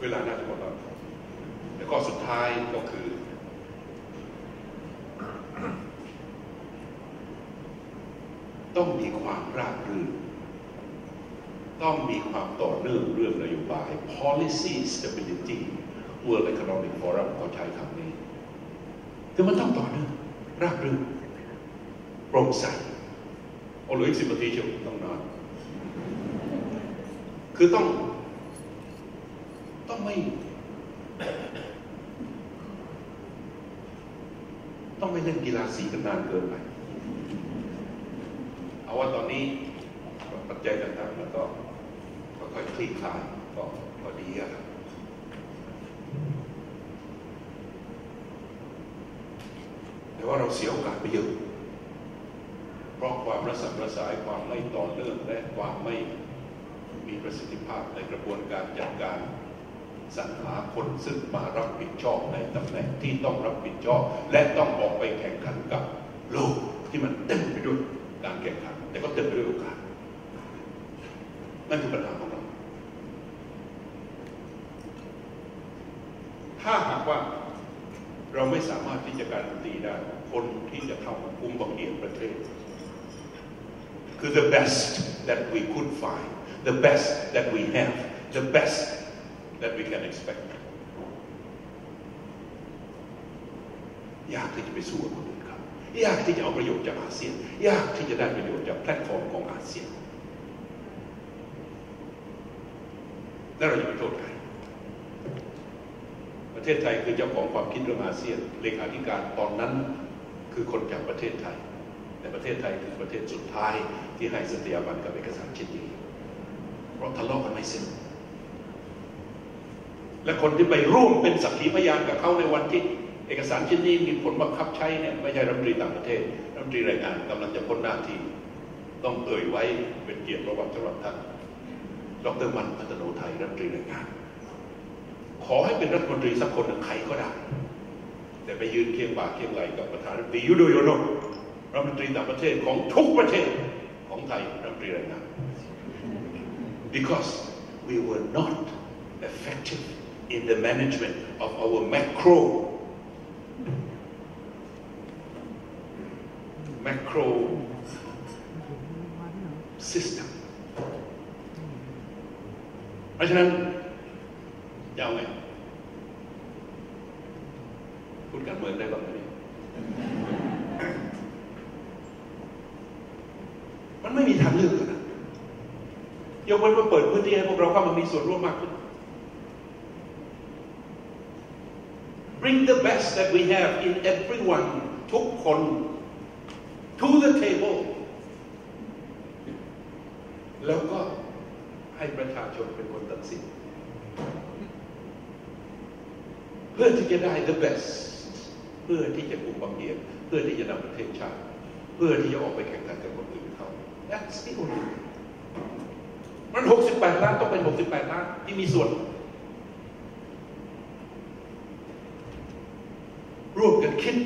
เวลาน่าจะหมดแล้วแล้วก็สุดท้ายก็คือ ต้องมีความราบรื่น ต้องมีความต่อเนื่องเรื่องนโยบาย policy stability World Economic Forum เขาใช้คำนี้ คือมันต้องต่อเนื่องราบรื่นโปร่งใสโอ้เหลืออีกสิบนาทีเชียวต้องนานคือต้อง ต้องไม่ ต้องไม่เล่นกีฬาสีกันนานเกินไป เอาว่าตอนนี้ปัจจัยต่างๆแล้วก็ ค่อยคลี่คลายก็พอดีอะครับแต่ว่าเราเสียโอกาสไปเยอะเพราะความระสับระสายความไม่ต่อเนื่องและความไม่มีประสิทธิภาพในกระบวนการจัดการสรรหาคนซึ่งมารับผิดชอบในตำแหน่งที่ต้องรับผิดชอบ และต้องออกไปแข่งขันกับโลกที่มันเต็มไปด้วยการแข่งขัน แต่ก็เต็มไปด้วยโอกาสนั่นคือปัญหาของเรา ถ้าหาก ว่าเราไม่สามารถที่จะการันตีได้ คนที่จะเข้ามากุมบังเหียนประเทศ คือ the best that we could find the best that we have the best that we can expect ยากที่จะไปสู้กับคนอื่นครับยากที่จะเอาประโยชน์จากอาเซียน ยากที่จะได้ประโยชน์จากแพลตฟอร์มของอาเซียนแล้วเราจะไปโทษใคร ทศไทยคือเจ้าของความคิดเรื่องอาเซียนเลขาธิการตอนนั้นคือคนจากประเทศไทย แต่ประเทศไทยคือประเทศสุดท้ายที่ให้สัตยาบันกับเอกสารชิ้นนี้เพราะทะเลาะกันไม่สิ้นและคนที่ไปร่วมเป็นสักขีพยานกับเขาในวันที่เอกสารชิ้นนี้มีผลบังคับใช้เนี่ยไม่ใช่รัฐมนตรีต่างประเทศรัฐมนตรีแรงงานกำลังจะพ้นหน้าที่ต้องเอ่ยไว้เป็นเกียรติประวัติสำหรับท่านดรมันพัฒโนไทยรัฐมนตรีแรงงาน ขอให้เป็นรัฐมนตรีสักคนหนึ่งใครก็ได้ แต่ไปยืนเคียงบ่าเคียงไหลกับประธานาธิบดียูโดโยโนรัฐมนตรีต่างประเทศของทุกประเทศของไทยรัฐมนตรีแรงงาน because we were not effective in the management of our macro macro system เพราะฉะนั้น จะเอาไงพูดการเมืองได้บ้างไหมมันไม่มีทางเลือกนะยกเว้นว่าเปิดพื้นที่ให้พวกเราเข้ามามีส่วนร่วมมากขึ้น Bring the best that we have in everyone ทุกคน to the table แล้วก็ให้ประชาชนเป็นคนตัดสิน พื่อที่จะได้ the best เพื่อที่จะกุมบังเหียเพื่อที่จะนำประเทศชาติเพื่อที่จะออกไปแข่งขันกับคนอื่นเขา That's the only มัน 68 ล้านต้องเป็น 68 ล้านที่มีส่วน ร่วมกันคิด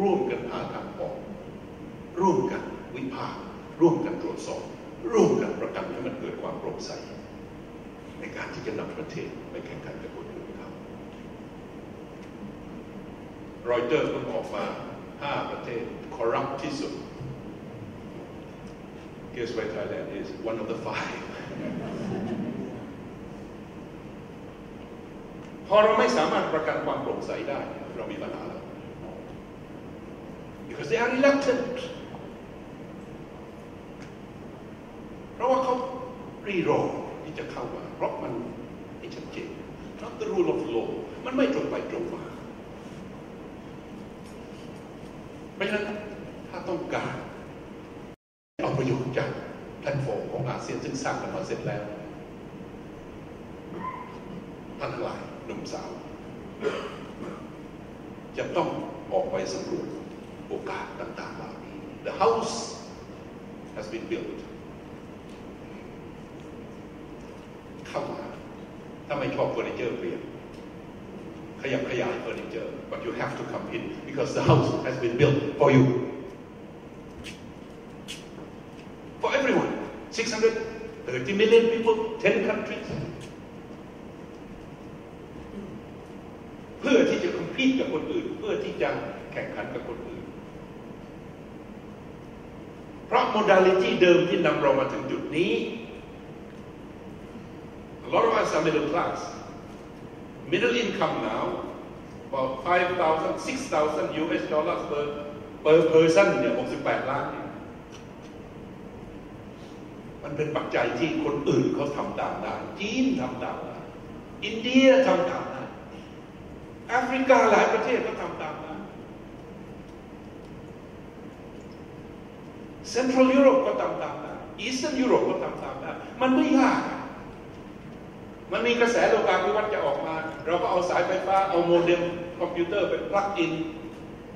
ร่วมกันหาทางออกร่วมกันวิพากษ์ร่วมกันตรวจสอบ ร่วมกันประกันให้มันเกิดความโปร่งใส ในการที่จะนำประเทศไปแข่งขันกับคนอื่นเขา รอยเตอร์เพิ่งออกมา5ประเทศคอรัปที่สุด guess why Thailand is one of the five พอเราไม่สามารถประกันความโปร่งใสได้ เรามีปัญหาแล้ว because they are reluctant เพราะว่าเขารีรอที่จะเข้ามา เพราะมันไม่ชัดเจน not the rule of law มันไม่ตรงไปตรงมา เพราะฉะนั้นถ้าต้องการ เอาประโยชน์จากแพลตฟอร์มของอาเซียนซึ่งสร้างกันมาเสร็จแล้วท่านทั้งหลายหนุ่มสาว จะต้องออกไปสำรวจโอกาสต่างๆเหล่านี้ The house has been built เข้ามา ถ้าไม่ชอบเฟอร์นิเจอร์เปลี่ยน ขยับขยายเฟอร์นิเจอร์ but you have to come in because the house has been built for you for everyone 630 million people 10 countries เพื่อที่จะ compete กับคนอื่น เพื่อที่จะแข่งขันกับคนอื่น เพราะ modality เดิมที่นำเรามาถึงจุดนี้ a lot of us are middle class middle income now about 5,000 6,000 US dollars per per person เนี่ย68 ล้านเนี่ยมันเป็นปัจจัยที่คนอื่นเขาทำตามได้ จีนทำตามได้ อินเดียทำตามได้ แอฟริกาหลายประเทศก็ทำตามได้เซ็นทรัลยุโรปก็ทำตามได้ Eastern ยุโรปก็ทำตามได้ มันไม่ยาก มันมีกระแสโลกาภิวัตน์จะออกมา เราก็เอาสายไฟฟ้าเอาโมเด็มคอมพิวเตอร์เป็น plug in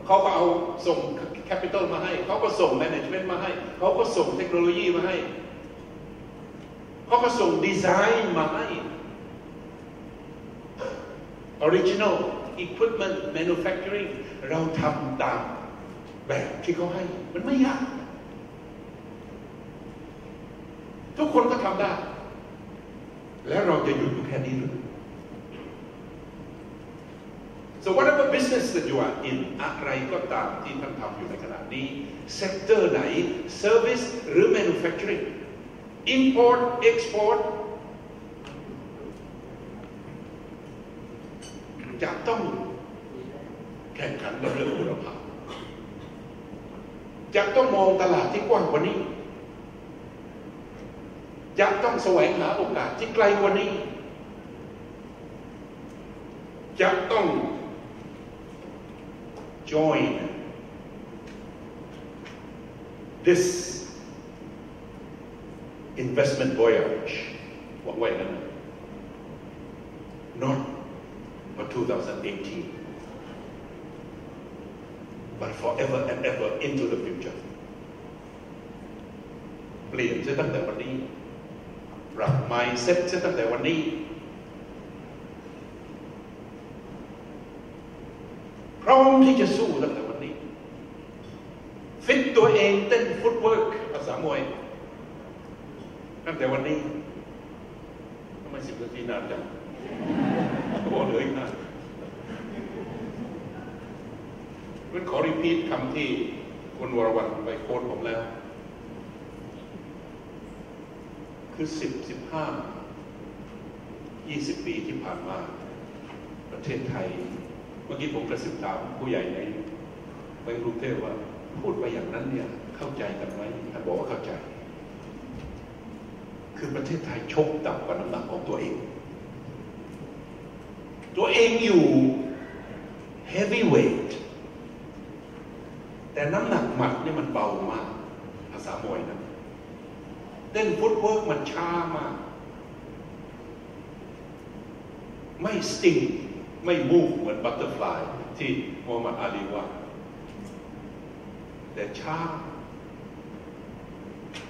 เขาก็เอาส่ง capital มาให้ เขาก็ส่ง management มาให้ เขาก็ส่งเทคโนโลยีมาให้ เขาก็ส่งดีไซน์มาให้ original equipment manufacturing เราทำตามแบบที่เขาให้ มันไม่ยาก ทุกคนก็ทำได้ แล้วเราจะหยุดอยู่แค่นี้หรือ so whatever business that you are in อะไรก็ตามที่ท่านทำอยู่ในขณะนี้ sector ไหน service หรือ manufacturing import export จะต้องแข่งขันกับเรื่องคุณภาพจะต้องมองตลาดที่กว้างกว่านี้ จะต้องแสวงหาโอกาสที่ไกลกว่านี้ จะต้อง join this investment voyage หวังไว้นั้น not for 2018 but forever and ever into the future เปลี่ยนเสียตั้งแต่วันนี้ ปรับ mindset เสียตั้งแต่วันนี้ พร้อมที่จะสู้ตั้งแต่วันนี้ ฟิตตัวเองเต้น footworkภาษามวย ตั้งแต่วันนี้ทำไมสิบนาทีนานจังโอ้เลืออีกนานมันขอรีพีทคำที่คุณวรวรรณไปโค้ดผมแล้ว คือสิบสิบห้ายี่สิบปีที่ผ่านมา ประเทศไทย เมื่อกี้ผมกระสิบถามผู้ใหญ่ในในกรุงเทพว่าพูดไปอย่างนั้นเนี่ยเข้าใจกันไหมท่านบอกว่าเข้าใจ คือประเทศไทยชกต่ำกว่าน้ำหนักของตัวเอง ตัวเองอยู่ heavyweight แต่น้ำหนักหมัดนี่มันเบามาก ภาษามวยนะ เต้น footwork มันช้ามาก ไม่ stingไม่ move เหมือน butterfly ที่มูฮัมหมัดอาลีว่า แต่ช้า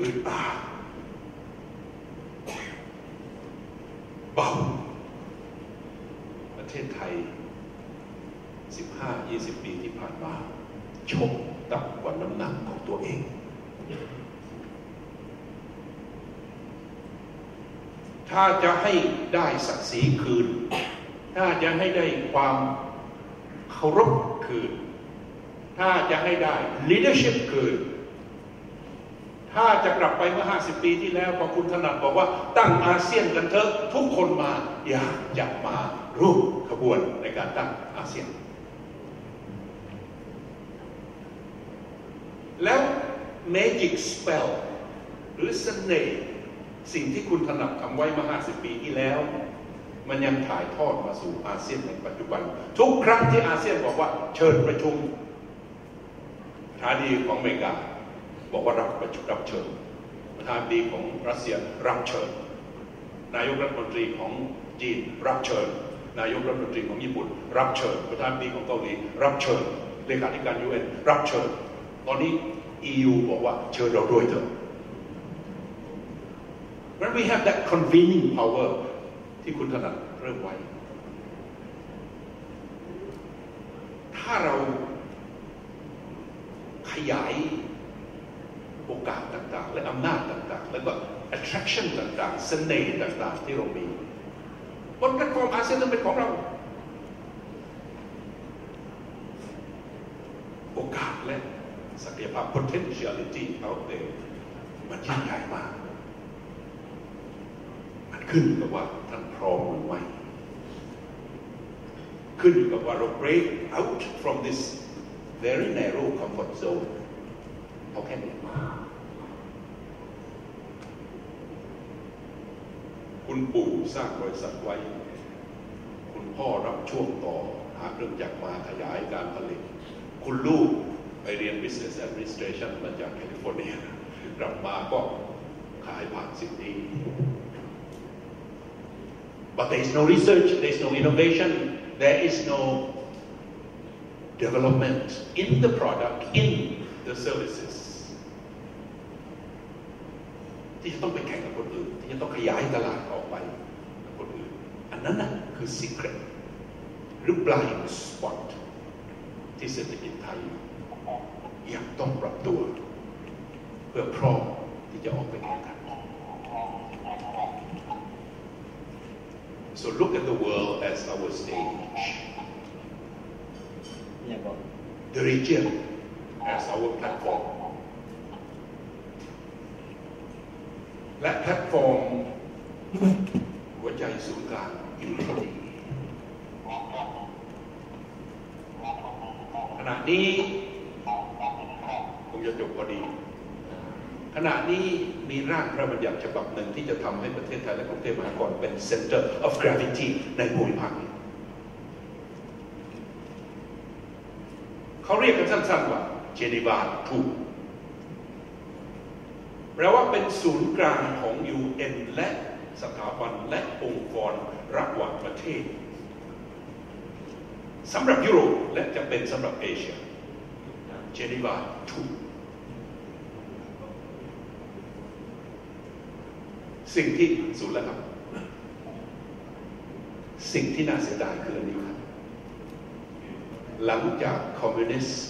อึดอัดเบา ประเทศไทย 15-20 ปีที่ผ่านมาชกต่ำกว่าน้ำหนักของตัวเอง ถ้าจะให้ได้ศักดิ์ศรีคืน ถ้าจะให้ได้ความเคารพคืน ถ้าจะให้ได้ leadership คืน ถ้าจะกลับไปเมื่อ 50 ปีที่แล้วพอคุณถนัดบอกว่าตั้งอาเซียนกันเถอะทุกคนมาอยากจะมาร่วมขบวนในการตั้งอาเซียน แล้ว magic spell หรือเสน่ห์ สิ่งที่คุณถนัดทำไว้มา 50 ปีที่แล้ว มันยังถ่ายทอดมาสู่อาเซียนในปัจจุบัน ทุกครั้งที่อาเซียนบอกว่าเชิญประชุมประธานดีของอเมริกา บอกว่ารับประชุมรับเชิญ ประธานดีของรัสเซียรับเชิญ นายกรัฐมนตรีของจีนรับเชิญ นายกรัฐมนตรีของญี่ปุ่น รับเชิญ ประธานดีของเกาหลีรับเชิญเลขาธิการยูเอ็นรับเชิญ ตอนนี้ EU บอกว่าเชิญเราด้วยเถอะ When we have that convening power ที่คุณถนัดเริ่มไว้ ถ้าเราขยายโอกาสต่างๆ และอำนาจต่างๆ แล้วก็ attraction ต่างๆ เสน่ห์ต่างๆ ที่เรามีบนแพลตฟอร์มอาเซียนต้องเป็นของเรา โอกาสและศักยภาพ potentiality out there มันยิ่งใหญ่มาก ขึ้นอยู่กับว่าท่านพร้อมหรือไม่ขึ้นอยู่กับว่าเรา break out from this very narrow comfort zone เอาแค่นี้คุณปู่สร้างบริษัทไว้ คุณพ่อรับช่วงต่อหาเครื่องจักรมาขยายการผลิต คุณลูกไปเรียน business administration มาจากแคลิฟอร์เนียกลับมาก็ขายผ่านสิ่งนี้ but there is no research there is no innovation there is no development in the product in the services ที่จะต้องไปแข่งกับคนอื่น ที่จะต้องขยายตลาดออกไปกับคนอื่น อันนั้นนะคือ secret หรือ blind spot ที่เศรษฐกิจไทยยังต้องปรับตัว เพื่อพร้อมที่จะออกไปแข่งขัน So look at the world as our stage. อย่างบอก The region as our platform. และแพลตฟอร์มหัวใจศูนย์กลางอยู่ที่นี่ขณะนี้คงจะจบพอดี ขณะนี้มีร่างพระบัญญัติฉบับหนึ่งที่จะทำให้ประเทศไทยและกรุงเทพมหานครเป็น center of gravity ในภูมิภาคนี้เขาเรียกกันสั้นๆว่าเจนีวาทูแปลว่าเป็นศูนย์กลางของ UN และสถาบันและองค์กรระหว่างประเทศสำหรับยุโรปและจะเป็นสำหรับเอเชียเจนีวาทู สิ่งที่สูนย์แล้วครับ สิ่งที่น่าเสียดายคืออันนี้ครับ หลังจากคอมมิวนิสต์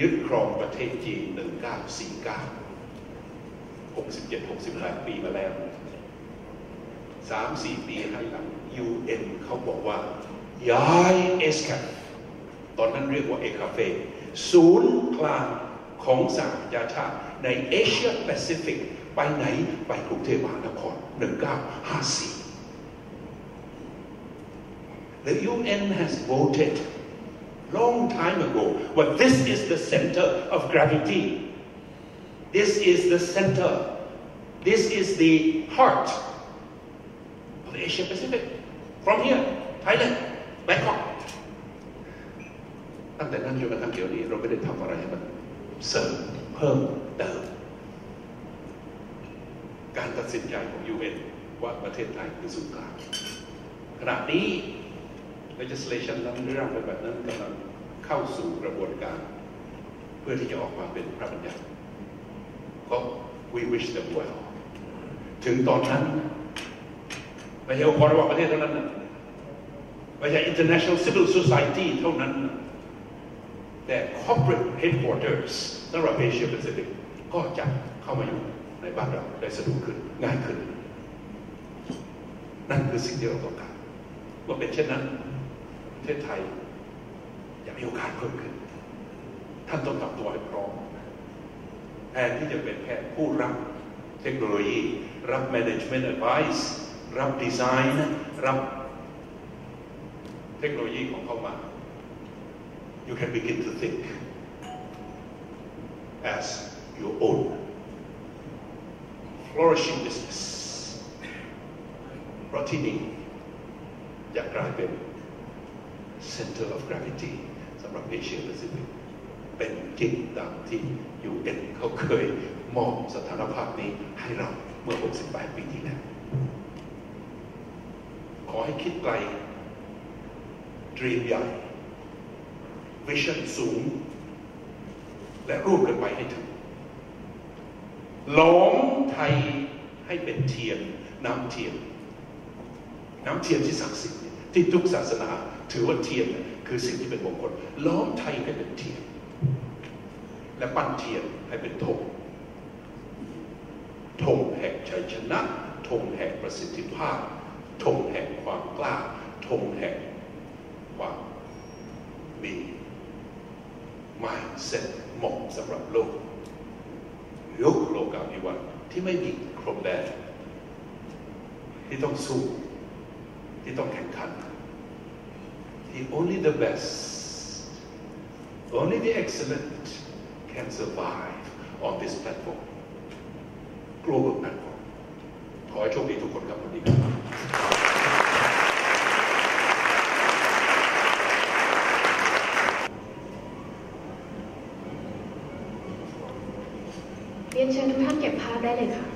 ยึดครองประเทศจีน 1949 67-68 ปีมาแล้ว3-4ปีให้หลัง UN เขาบอกว่า ย้าย ESCAP ตอนนั้นเรียกว่า ECAFE ศูนย์กลางของสหประชาชาติ ในเอเชียแปซิฟิกไปไหน ไปกรุงเทพมหานคร 1954 The UN has voted long time ago but this is the center of gravity this is the center this is the heart of the Asia Pacific from here Thailand Bangkok ตั้งแต่นั้นจนกระทั่งเดี๋ยวนี้เราไม่ได้ทำอะไรให้มันเสริมเพิ่ม เติม การตัดสินใจของ UN ว่าประเทศไทยคือศูนย์กลางขณะนี้ legislation นั้นร่างเป็นแบบนั้นกำลังเข้าสู่กระบวนการ เพื่อที่จะออกมาเป็นพระบัญญัติก็ we wish them well ถึงตอนนั้นไม่ใช่องค์กรระหว่างประเทศเท่านั้นนะไม่ใช่ international civil society เท่านั้นนะแต่ corporate headquarters สำหรับเอเชียแปซิฟิก ก็จะเข้ามาอยู่ในบ้านเราได้สะดวกขึ้นง่ายขึ้น นั่นคือสิ่งที่เราต้องการเมื่อเป็นเช่นนั้นประเทศไทยจะมีโอกาสเพิ่มขึ้น ท่านต้องทำตัวให้พร้อมแทนที่จะเป็นแค่ผู้รับเทคโนโลยี รับ management advice รับดีไซน์รับเทคโนโลยีของเขามา you can begin to think as your own flourishing business เพราะที่นี่อยากลายเป็น center of gravity สำหรับเอเชียแปซิฟิกเป็นจริงตามที่ UN เขาเคยมอบสถานภาพนี้ให้เราเมื่อ 68 ปีที่แล้ว ขอให้คิดไกล dream ใหญ่ vision สูง และร่วมกันไปให้ถึง หลอมไทยให้เป็นเทียนน้ำเทียน น้ำเทียนที่ศักดิ์สิทธิ์ที่ทุกศาสนาถือว่าเทียนคือสิ่งที่เป็นมงคลล้อมไทยให้เป็นเทียน และปั้นเทียนให้เป็นธงธงแห่งชัยชนะธงแห่งประสิทธิภาพธงแห่งความกล้าธงแห่งความมี mindset เหมาะสำหรับโลก ยุคโลกาภิวัตน์ที่ไม่มีครบแดนที่ต้องสู้ ที่ต้องแข่งขัน ที่ only the best only the excellent can survive on this platform global platform ขอให้โชคดีทุกคนครับวันนี้ครับ เรียนเชิญทุกท่านเก็บภาพ ได้เลยค่ะ